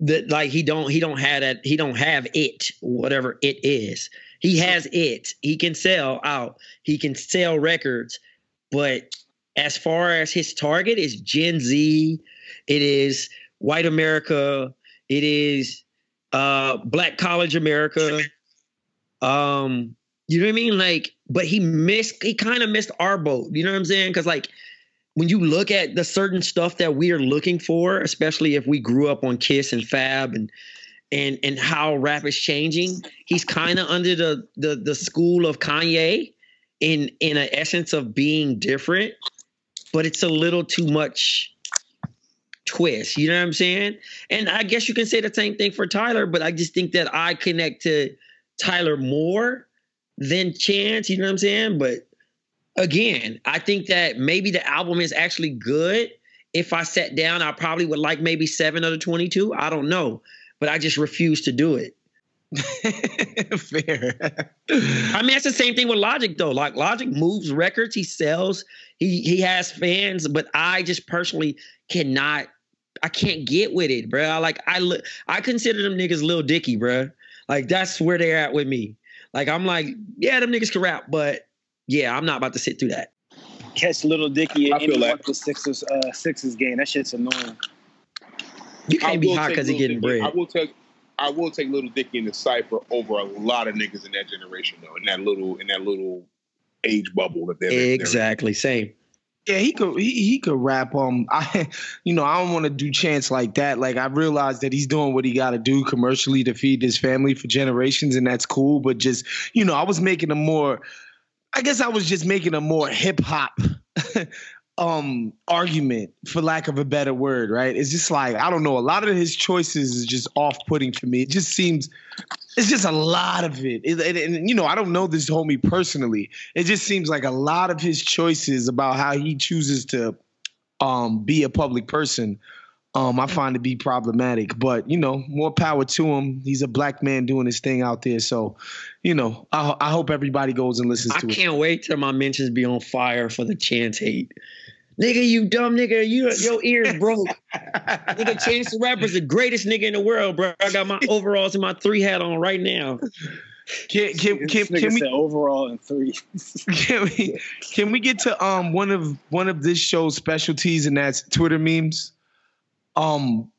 that like he don't he don't have that he don't have it whatever it is. He has it. He can sell out. He can sell records, but as far as his target is Gen Z, it is white America, it is uh black college America. Um, you know what I mean? Like, but he missed, he kind of missed our boat. You know what I'm saying? Because like when you look at the certain stuff that we are looking for, especially if we grew up on Kiss and Fab and and and how rap is changing, he's kind of under the the the school of Kanye in in an essence of being different, but it's a little too much twist. You know what I'm saying? And I guess you can say the same thing for Tyler, but I just think that I connect to Tyler more than Chance. You know what I'm saying? But again, I think that maybe the album is actually good. If I sat down, I probably would like maybe seven out of 22. I don't know, but I just refuse to do it. Fair. I mean, it's the same thing with Logic though. Like Logic moves records, he sells, he he has fans, but I just personally cannot. I can't get with it, bro. Like I li- I consider them niggas little Dicky, bro. Like that's where they're at with me. Like I'm like, yeah, them niggas can rap, but yeah, I'm not about to sit through that. Catch Little Dicky I at feel any that. one of the Sixers uh, Sixers game. That shit's annoying. You I can't be will hot take because he getting Dicky- bread. I will take I will take Little Dicky in the cipher over a lot of niggas in that generation though, in that little in that little age bubble that they're they're in. Exactly, same. Yeah, he could he, he could rap. Um, I you know I don't want to do chance like that. Like I realize that he's doing what he got to do commercially to feed his family for generations, and that's cool. But just you know, I was making a more, I guess I was just making a more hip hop. um argument for lack of a better word right it's just like i don't know a lot of his choices is just off-putting for me it just seems it's just a lot of it. It- it- and you know, I don't know this homie personally. It just seems like a lot of his choices about how he chooses to um, be a public person. Um, I find to be problematic, but you know, more power to him. He's a black man doing his thing out there, so you know, I, I hope everybody goes and listens I to it. can't wait till my mentions be on fire for the chance hate. Nigga, you dumb nigga, you your ears broke. nigga, Chance the Rapper's the greatest nigga in the world, bro. I got my overalls and my three hat on right now. Can can can, This nigga can we said overall in three. can we can we get to um one of one of this show's specialties and that's Twitter memes? Um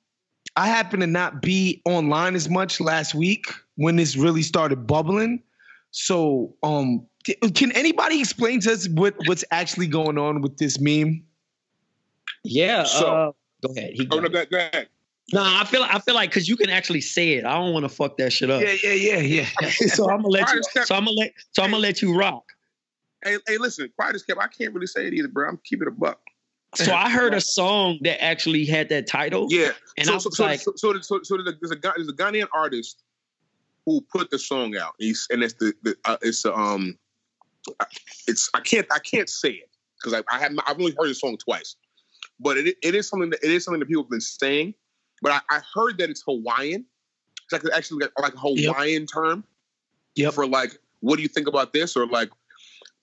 I happen to not be online as much last week when this really started bubbling. So um can anybody explain to us what what's actually going on with this meme? Yeah. So- uh, go ahead. He Oh, no, go, go ahead. Nah, I feel I feel like because you can actually say it. I don't want to fuck that shit up. Yeah, yeah, yeah, yeah. so I'm gonna let you. So I'm gonna let. So I'm gonna let you rock. Hey, hey, listen, quiet as kept. I can't really say it either, bro. I'm keeping it a buck. So I heard a song that actually had that title. Yeah. And so, I so, was so, like- so, so, so, so there's, a, there's a there's a Ghanaian artist who put the song out. He's and it's the, the uh, it's the, um it's I can't I can't say it because I, I have I've only heard the song twice, but it it is something that it is something that people have been saying. But I, I heard that it's Hawaiian. It's like actually like, like a Hawaiian term Yep. for like what do you think about this or like.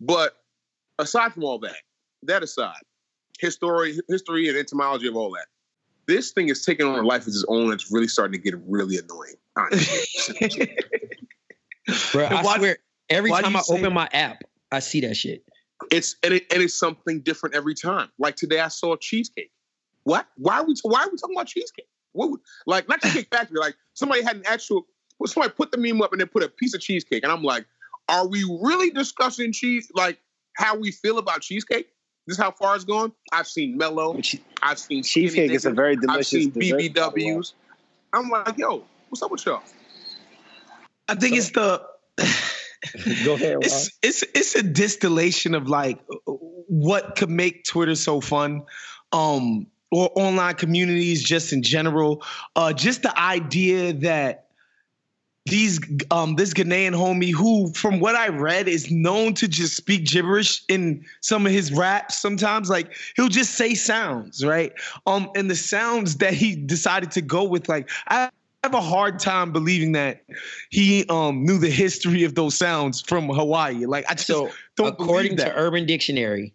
But aside from all that, that aside, history history and etymology of all that this thing is taking on a life of its own. It's really starting to get really annoying. Bro, I Why- swear, every time I say- open my app, I see that shit. It's and, it, and it's something different every time. Like today, I saw cheesecake. What? Why are we? Why are we talking about cheesecake? What? Would, like not cheesecake factory. Like somebody had an actual. Well, somebody put the meme up and they put a piece of cheesecake, and I'm like, are we really discussing cheese? Like how we feel about cheesecake? This is how far it's gone. I've seen mellow. I've seen skinny Cheesecake is a niggas. very I've seen dessert, by the way. BBWs. I'm like, yo, what's up with y'all? I think it's the Go ahead, it's it's it's a distillation of like what could make Twitter so fun, um, or online communities just in general. Uh, just the idea that these um this Ghanaian homie who, from what I read, is known to just speak gibberish in some of his raps. Sometimes, like he'll just say sounds, right? Um, and the sounds that he decided to go with, like I have a hard time believing that he um knew the history of those sounds from Hawaii. Like I just So, don't according to. Urban Dictionary,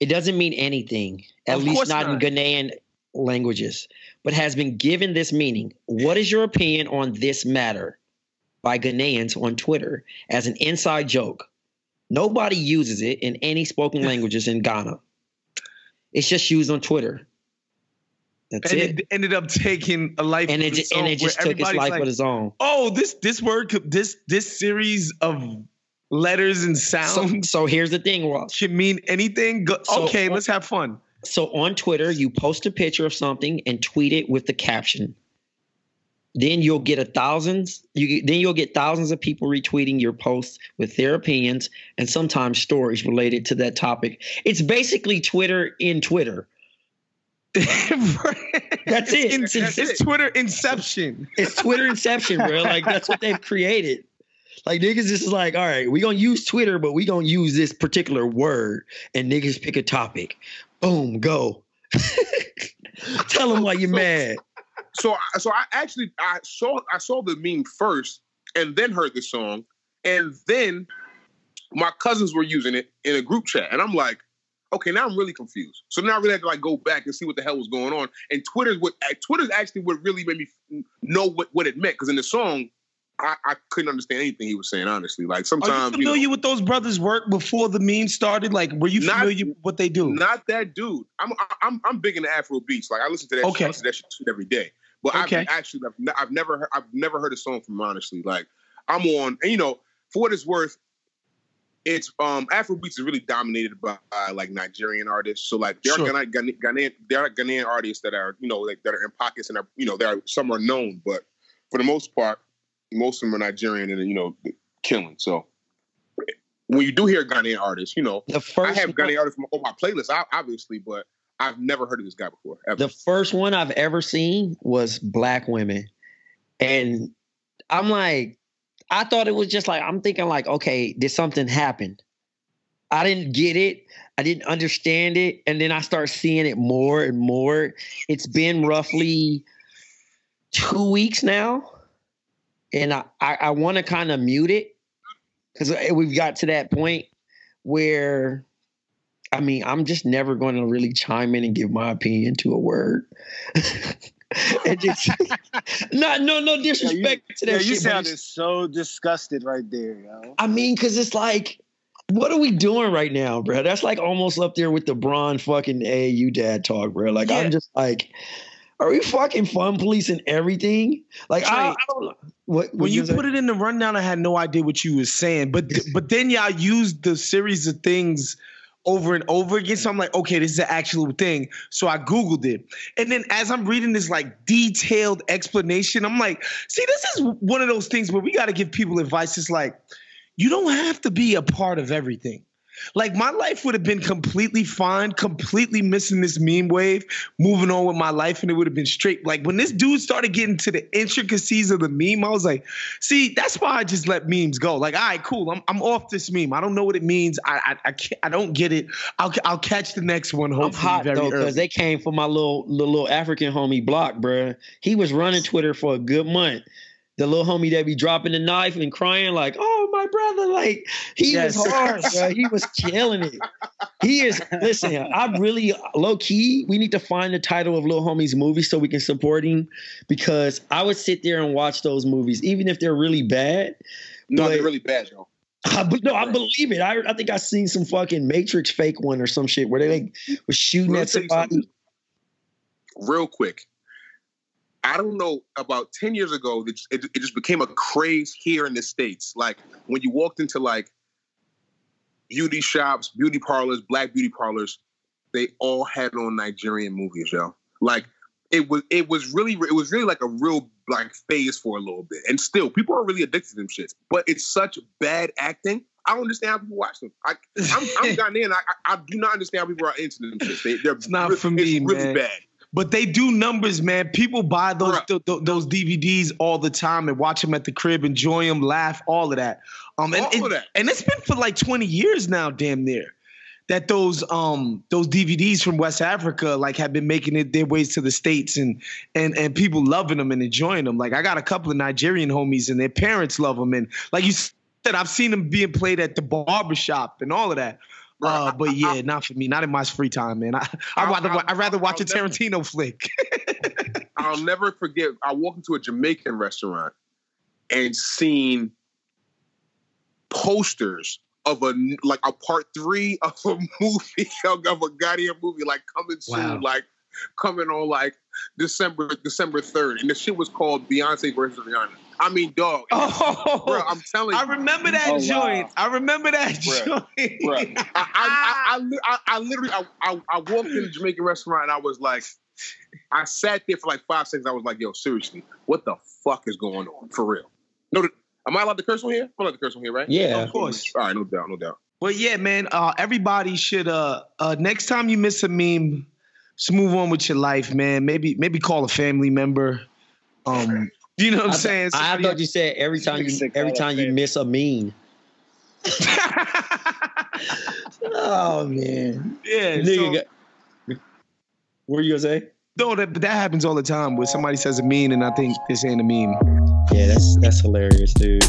it doesn't mean anything, at Of least not, not. in Ghanaian languages, but has been given this meaning. What is your opinion on this matter? By Ghanaians on Twitter as an inside joke. Nobody uses it in any spoken languages in Ghana. It's just used on Twitter. That's and it. it ended up taking a life And it, and it just took its life like, of its own. Oh, this this word this this series of letters and sounds so here's the thing, Ross. can mean anything. Go, So- okay, let's have fun. So on Twitter, you post a picture of something and tweet it with the caption. Then you'll get a thousands. You then you'll get thousands of people retweeting your posts with their opinions and sometimes stories related to that topic. It's basically Twitter in Twitter. That's it. In, That's it's it. Twitter Inception. It's Twitter inception, bro. Like that's what they've created. Like niggas just like, all right, we gonna use Twitter, but we gonna use this particular word, and niggas pick a topic. Boom, go. Tell them why you're mad. so so I actually I saw I saw the meme first and then heard the song and then my cousins were using it in a group chat and I'm like okay now I'm really confused so now I really had to like go back and see what the hell was going on and Twitter's what uh, Twitter's actually what really made me know what, what it meant because in the song I, I couldn't understand anything he was saying honestly like sometimes Are you sometimes you know, familiar with those brothers' work before the meme started? Like, were you Not- familiar with what they do? Not that dude. I'm I'm I'm big into Afro beats. Like I listen to that. Okay. Shit, I listen to that shit every day. But Okay. I've actually I've, I've never heard, I've never heard a song from him, honestly. Like I'm on, and you know, for what it's worth, it's um Afro beats is really dominated by uh, like Nigerian artists. So like there Sure. are Ghana, Ghanaian there are Ghanaian artists that are you know like that are in pockets and are you know there are some are known, but for the most part, most of them are Nigerian and you know killing. So when you do hear Ghanaian artists, you know The first I have one- Ghanaian artists on my playlist, obviously, but I've never heard of this guy before. Ever. The first one I've ever seen was Black Women. And I'm like, I thought it was just like, I'm thinking, like, okay, did something happen? I didn't get it. I didn't understand it. And then I start seeing it more and more. It's been roughly two weeks now. And I, I, I want to kind of mute it because we've got to that point where I mean, I'm just never going to really chime in and give my opinion to a word. and just, not no no disrespect yeah, you, to that yeah, shit. you sounded so disgusted right there, yo. I mean, because it's like, what are we doing right now, bro? That's like almost up there with the Braun fucking AAU dad talk, bro. Like, Yeah. I'm just like, are we fucking fun policing everything? Like, I, Trey, I don't know. What, when you put it in the rundown, I had no idea what you was saying. But but then y'all used the series of things over and over again. So I'm like, okay, this is an actual thing. So I Googled it. And then as I'm reading this like detailed explanation, I'm like, see, this is one of those things where we got to give people advice. It's like, you don't have to be a part of everything. Like my life would have been completely fine, completely missing this meme wave, moving on with my life, and it would have been straight. Like when this dude started getting to the intricacies of the meme, I was like, see, that's why I just let memes go. Like, all right, cool, I'm, I'm off this meme. I don't know what it means. I I, I can't I don't get it. I'll I'll catch the next one. Hopefully, I'm hot though because they came for my little the little African homie Block, bruh. He was running Twitter for a good month. The little homie that be dropping the knife and crying like, "Oh my brother!" Like he Yes. was hard, bro. He was killing it. He is. Listen, I really low key. We need to find the title of little Homie's movie so we can support him because I would sit there and watch those movies even if they're really bad. No, But- they're really bad, though. I, but no, I believe it. I, I think I seen some fucking Matrix fake one or some shit where they like was shooting Let me at somebody. something. Real quick. I don't know. About ten years ago, it, it, it just became a craze here in the states. Like when you walked into like beauty shops, beauty parlors, black beauty parlors, they all had on Nigerian movies, yo. Like it was, it was really, it was really like a real like phase for a little bit. And still, people are really addicted to them shits. But it's such bad acting. I don't understand how people watch them. I, I'm, I'm Ghanaian. I, I, I do not understand how people are into them shits. They, they're It's not for me, it's really man. bad. But they do numbers, man. People buy those th- th- those DVDs all the time and watch them at the crib, enjoy them, laugh, all of that. Um, and, All of that. and it's been for like 20 years now, damn near. That those um those DVDs from West Africa like have been making it their ways to the states and and and people loving them and enjoying them. Like I got a couple of Nigerian homies and their parents love them and like you said, I've seen them being played at the barbershop and all of that. Uh, but yeah, not for me. Not in my free time, man. I I rather I'd rather watch a I'll never- Tarantino flick. I'll never forget. I walked into a Jamaican restaurant and seen posters of a like a part three of a movie of a Ghanaian movie like coming soon, Wow. like coming on like December December third, and the shit was called Beyonce versus Rihanna. I mean, dog, Oh, bro, I'm telling you, I remember that Oh, wow. joint. I remember that Bruh. joint. Bruh. I, I, I, I, I, I literally, I, I, I walked in the Jamaican restaurant and I was like, I sat there for like five seconds. I was like, yo, seriously, what the fuck is going on? For real. No, th- am I allowed to curse on here? I'm allowed to curse on here, right? Yeah. Of course. All right, no doubt, no doubt. But yeah, man, uh, everybody should uh, uh next time you miss a meme, just move on with your life, man. Maybe maybe call a family member. Um, you know what I'm saying? I thought you said every time you every time you miss a mean. oh man, yeah, nigga. so, got- what are you gonna say? no, that but that happens all the time where somebody says a meme and I think this ain't a meme. Yeah, that's that's hilarious, dude.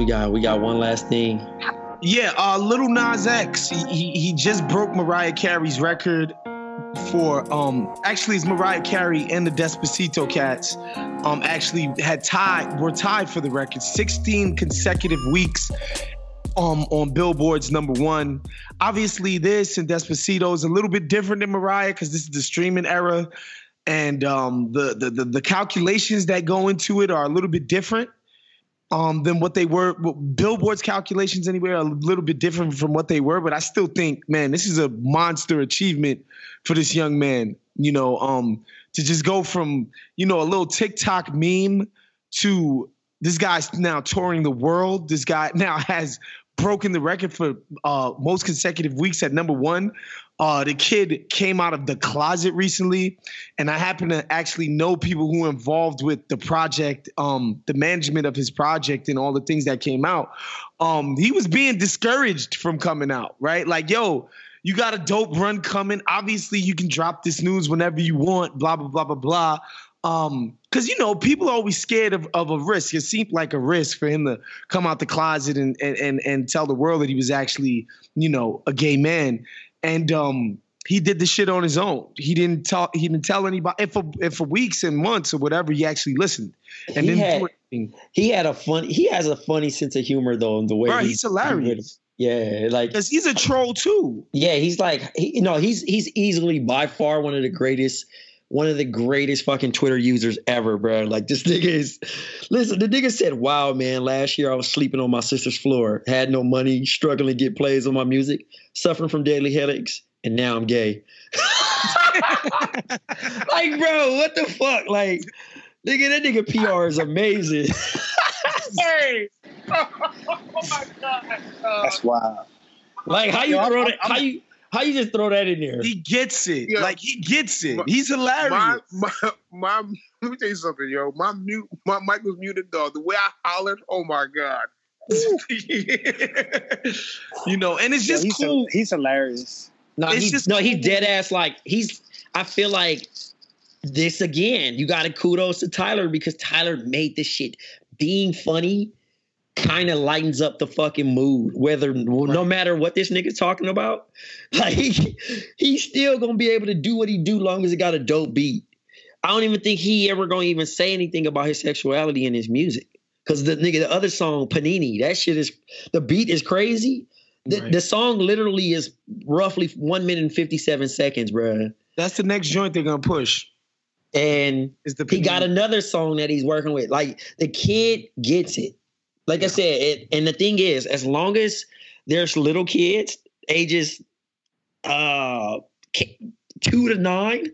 We got? We got one last thing. Yeah, uh, Lil Nas X, he, he he just broke Mariah Carey's record for um actually it's Mariah Carey and the Despacito Cats um actually had tied were tied for the record 16 consecutive weeks um on Billboard's number one. Obviously, this and Despacito is a little bit different than Mariah because this is the streaming era, and um the, the the the calculations that go into it are a little bit different. Um, than what they were. Billboard's calculations anyway are a little bit different from what they were, but I still think, man, this is a monster achievement for this young man. You know, um, to just go from you know a little TikTok meme to this guy's now touring the world. This guy now has broken the record for uh, most consecutive weeks at number one. Uh, the kid came out of the closet recently, and I happen to actually know people who are involved with the project, um, the management of his project, and all the things that came out. Um, he was being discouraged from coming out, right? Like, yo, you got a dope run coming. Obviously, you can drop this news whenever you want. Blah blah blah blah blah. Um, because you know people are always scared of, of a risk. It seemed like a risk for him to come out the closet and and and, and tell the world that he was actually you know a gay man and um he did the shit on his own. He didn't talk. He didn't tell anybody. And for, and for weeks and months or whatever, he actually listened and he had. He had a fun. He has a funny sense of humor though, in the way Bro, he- he's hilarious. Yeah, like because he's a troll too. Yeah, he's like, he, you know, he's he's easily by far one of the greatest, one of the greatest fucking Twitter users ever, bro. Like this nigga is. Listen, the nigga said, "Wow, man, last year I was sleeping on my sister's floor, had no money, struggling to get plays on my music, suffering from daily headaches, and now I'm gay." like, bro, what the fuck? Like, nigga, that nigga PR is amazing. hey. oh my god. That's wild. Like, how you Yo, I'm- throw I'm- How you how you just throw that in there? He gets it. Yeah. Like he gets it. My- He's hilarious. My, my, my, let me tell you something, yo. My mute, my mic was muted, dog. The way I hollered, oh my god. you know, and it's Yeah, just he's, cool. he's hilarious. No, It's he's just no, he's dead ass. Like he's. I feel like this again. You got to kudos to Tyler because Tyler made this shit. Being funny kind of lightens up the fucking mood. Whether no matter what this nigga's talking about, like he, he's still gonna be able to do what he do long as he got a dope beat. I don't even think he ever gonna even say anything about his sexuality in his music. Cause the nigga, the other song, Panini, that shit is the beat is crazy. The, Right. the song literally is roughly one minute and 57 seconds, bruh. That's the next joint they're gonna push. And he got another song that he's working with. Like the kid gets it. Like I said, it, and the thing is, as long as there's little kids, ages uh two to nine,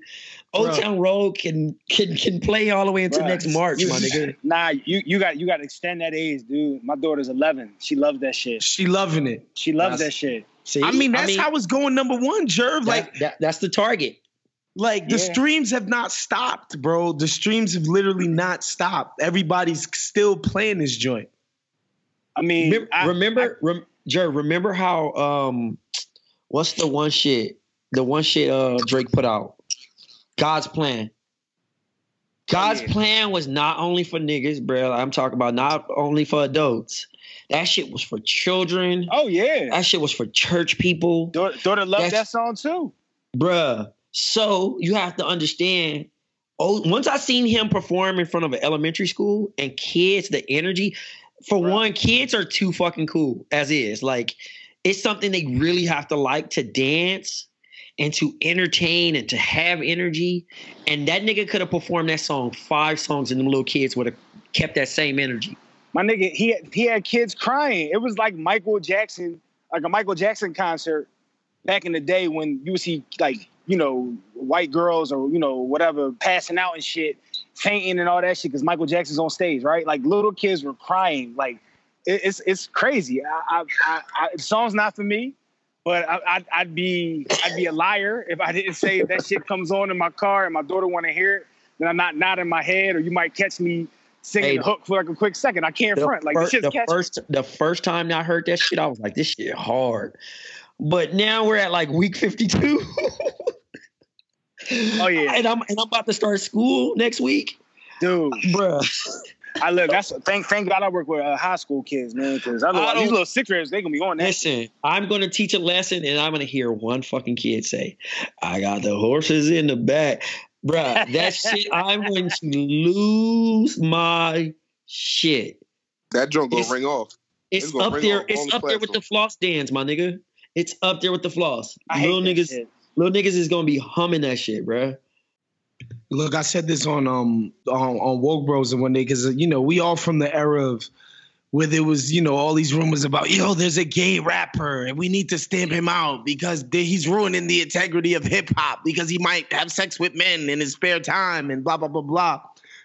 Old Town Road can can can play all the way into Bruh, next March, you- my nigga. Nah, you you got you got to extend that age, dude. My daughter's 11. She loves that shit. She loving it. She loves That's- that shit. See, I mean, that's how it's going number one, Jerv. that- Like, that- that's the target. like the Yeah. streams have not stopped, bro. The streams have literally not stopped. Everybody's still playing this joint. I mean, Remember, I- remember, rem, Jer, remember how um, what's the one shit? The one shit uh Drake put out. God's plan. God's yeah. plan was not only for niggas, bro. I'm talking about not only for adults. That shit was for children. oh yeah, That shit was for church people, daughter, daughter loved That's- that song too. bruh. So you have to understand. Oh, once I seen him perform in front of an elementary school and kids, the energy. For Right. one, kids are too fucking cool as is. Like, it's something they really have to like to dance and to entertain and to have energy. And that nigga could have performed that song five songs, and them little kids would have kept that same energy. My nigga, he had, he had kids crying. It was like Michael Jackson, like a Michael Jackson concert back in the day when you would see like you know white girls or you know whatever passing out and shit, fainting and all that shit because Michael Jackson's on stage, right? Like little kids were crying. Like it, it's it's crazy. I, I, I, I, the song's not for me. But I, I'd, I'd be I'd be a liar if I didn't say if that shit comes on in my car and my daughter want to hear it, then I'm not nodding my head, or you might catch me singing Hey, the hook for like a quick second. I can't front like fir- this the catchy. first the first time I heard that shit, I was like, this shit hard. But now we're at like week 52. Oh, yeah. And I'm and I'm about to start school next week. dude. Bruh. I look. That's thank thank God I work with uh, high school kids, man. Because I otherwise, these little sixth graders, they gonna be on that. Listen, I'm gonna teach a lesson and I'm gonna hear one fucking kid say, I got the horses in the back. Bruh, that shit, I'm going to lose my shit. That joint gonna It's- ring off. It's It's up there. off It's on the up there with the floss dance, my nigga. It's up there with the floss. I hate Little that niggas, shit. Little niggas is gonna be humming that shit, bruh. Look, I said this on um on, on Woke Bros and one day because you know we all from the era of where there was, you know, all these rumors about, yo, there's a gay rapper and we need to stamp him out because he's ruining the integrity of hip hop because he might have sex with men in his spare time and blah blah blah blah.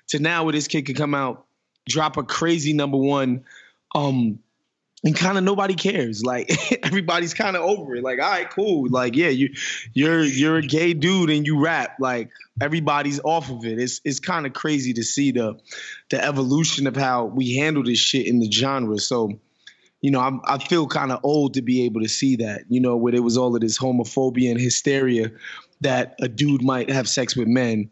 To now, where this kid could come out, drop a crazy number one, um, and kind of nobody cares. Like everybody's kind of over it. Like, all right, cool. Like, yeah, you you're you're a gay dude and you rap. Like everybody's off of it. It's it's kind of crazy to see the the evolution of how we handle this shit in the genre. So, you know, I'm, I feel kind of old to be able to see that. You know, where there was all of this homophobia and hysteria that a dude might have sex with men.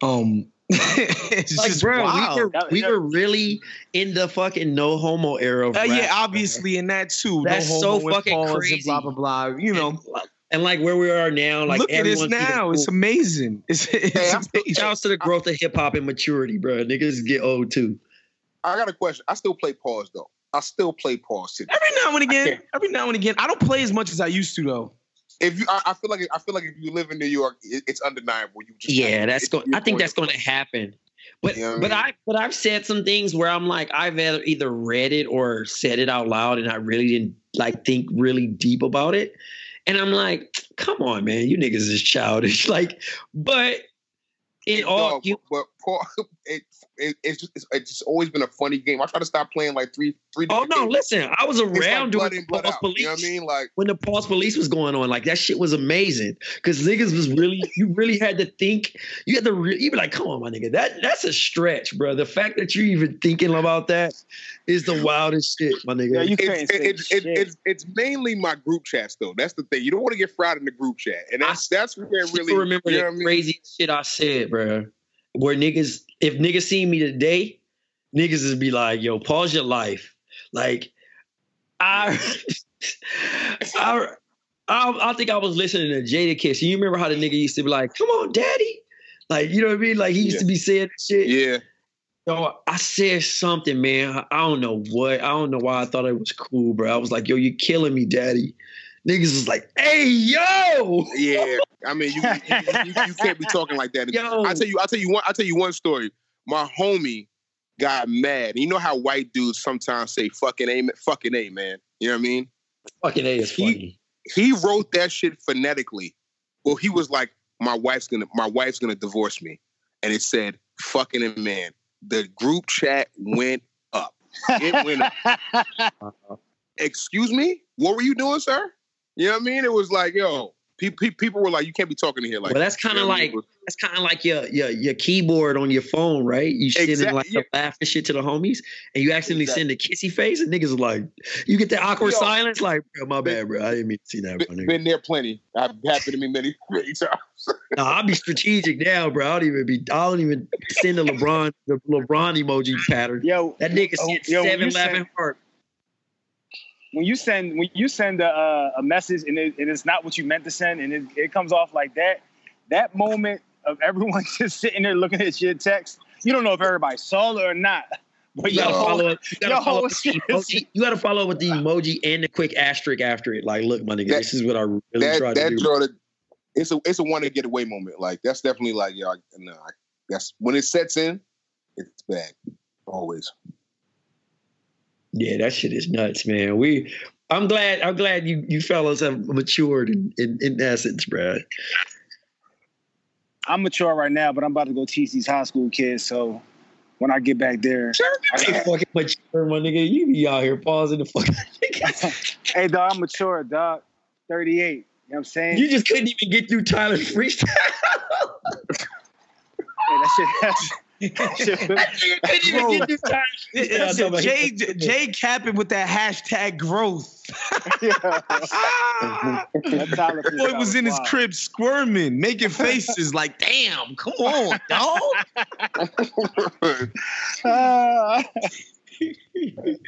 Um, it's Like, just bro, wild. we were we were really in the fucking no homo era. Of Uh, rap, yeah, bro. obviously, and that too. That's no so fucking crazy. Blah blah blah. You know, and like where we are now, like look at this everyone's now. getting It's amazing. It's, it's amazing. Shouts to the growth of hip hop and maturity, bro. Niggas get old too. I got a question. I still play pause though. I still play pause today. Every now and again, every now and again. I don't play as much as I used to though. If you, I, I feel like I feel like if you live in New York, it, it's undeniable. You just Yeah, that's going. I think that's going to happen. But You know what I but mean? I but I've said some things where I'm like I've either either read it or said it out loud, and I really didn't like think really deep about it. And I'm like, come on, man, you niggas is childish. Like, but it all you but Paul, it, it, it's just it's, it's just always been a funny game. I try to stop playing like three three. Oh no! games. Listen, I was It's like around blood during the blood Pulse out. Police. You know what I mean? Like when the Pulse Police was going on, like that shit was amazing because niggas was really, you really had to think. You had to, re- you be like, come on, my nigga, that that's a stretch, bro. The fact that you're even thinking about that is the wildest shit, my nigga. it's, it's, it's, it's, it's mainly my group chats though. That's the thing. You don't want to get fried in the group chat, and that's that's where it really. remember you the know what I mean? crazy shit I said, bro. Where niggas, if niggas see me today, niggas would be like, yo, pause your life. Like, I, I, I, I think I was listening to Jadakiss. You remember how the nigga used to be like, come on, daddy? Like, you know what I mean? Like, he used to be saying shit. Yeah. Yo, I said something, man. I don't know what. I don't know why I thought it was cool, bro. I was like, yo, you're killing me, daddy. Niggas is like, hey, yo. Yeah, I mean, you, you, you, you can't be talking like that. Yo. I tell you, I tell you one, I tell you one story. My homie got mad. You know how white dudes sometimes say "fucking a, fucking a, man." You know what I mean? Fucking a is funny. He wrote that shit phonetically. Well, he was like, "My wife's gonna, my wife's gonna divorce me," and it said "fucking a man." The group chat went up. It went up. Excuse me, what were you doing, sir? You know what I mean? It was like, yo, pe- pe- people were like, you can't be talking to here like. well, that's that." kind You of know what I like mean? that's kind of like your, your your keyboard on your phone, right? You sending Exact- like yeah. laugh and shit to the homies, and you accidentally Exactly. send a kissy face, and niggas are like, you get that awkward Yo. silence, like, bro, my bad, bro, I didn't mean to see that, bro. Been, nigga. been there plenty. I've happened to me many, many times. No, I'll be strategic now, bro. I don't even be. I don't even send the LeBron the LeBron emoji pattern. Yo, that nigga oh, sent yo, seven you laughing heart. When you send when you send a, uh, a message and, it, and it's not what you meant to send and it, it comes off like that, that moment of everyone just sitting there looking at your text, you don't know if everybody saw it or not. But You gotta follow up. You gotta follow up with the emoji. You gotta follow up with the emoji and the quick asterisk after it. Like, look, my nigga, this is what I really that tried that to do. Jordan, it's a it's a one to get away moment. Like that's definitely like yo, I- no, I, that's when it sets in, it's bad. Always. Yeah, that shit is nuts, man. We, I'm glad. I'm glad you you fellas have matured in in, in essence, Brad. I'm mature right now, but I'm about to go teach these high school kids. So when I get back there, I get fucking mature, my nigga. You be out here pausing the fuck. hey dog, I'm mature, dog. 38. You know what I'm saying? You just couldn't even get through Tyler's freestyle. Hey, that shit. that shit- couldn't even get through Tyler's It's freestyle. Jay, Jay capping with that hashtag growth. that Boy was in his crib squirming, making faces like, damn, come on, dog.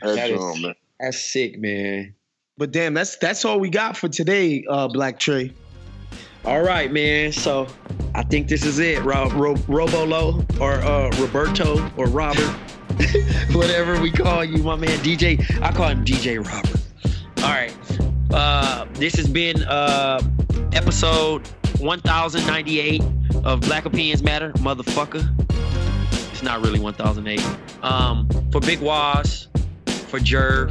That is- wrong, man. That's sick, man. But damn, that's that's all we got for today, uh, Black Trey. All right, man. So I think this is it. Ro- Ro- Robolo or uh, Roberto or Robert, whatever we call you, my man DJ. I call him DJ Robert. All right. Uh, this has been uh, episode 1098 of Black Opinions Matter, motherfucker. It's not really 1008. Um, for Big Waz, for Jerv,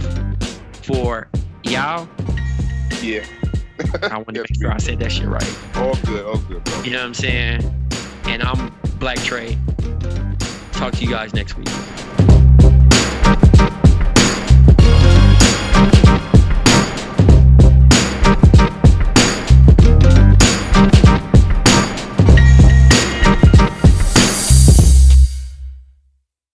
for y'all. Yeah. I want to make sure I said that shit right. All good, all good, bro. You know what I'm saying? And I'm Black Trey. Talk to you guys next week.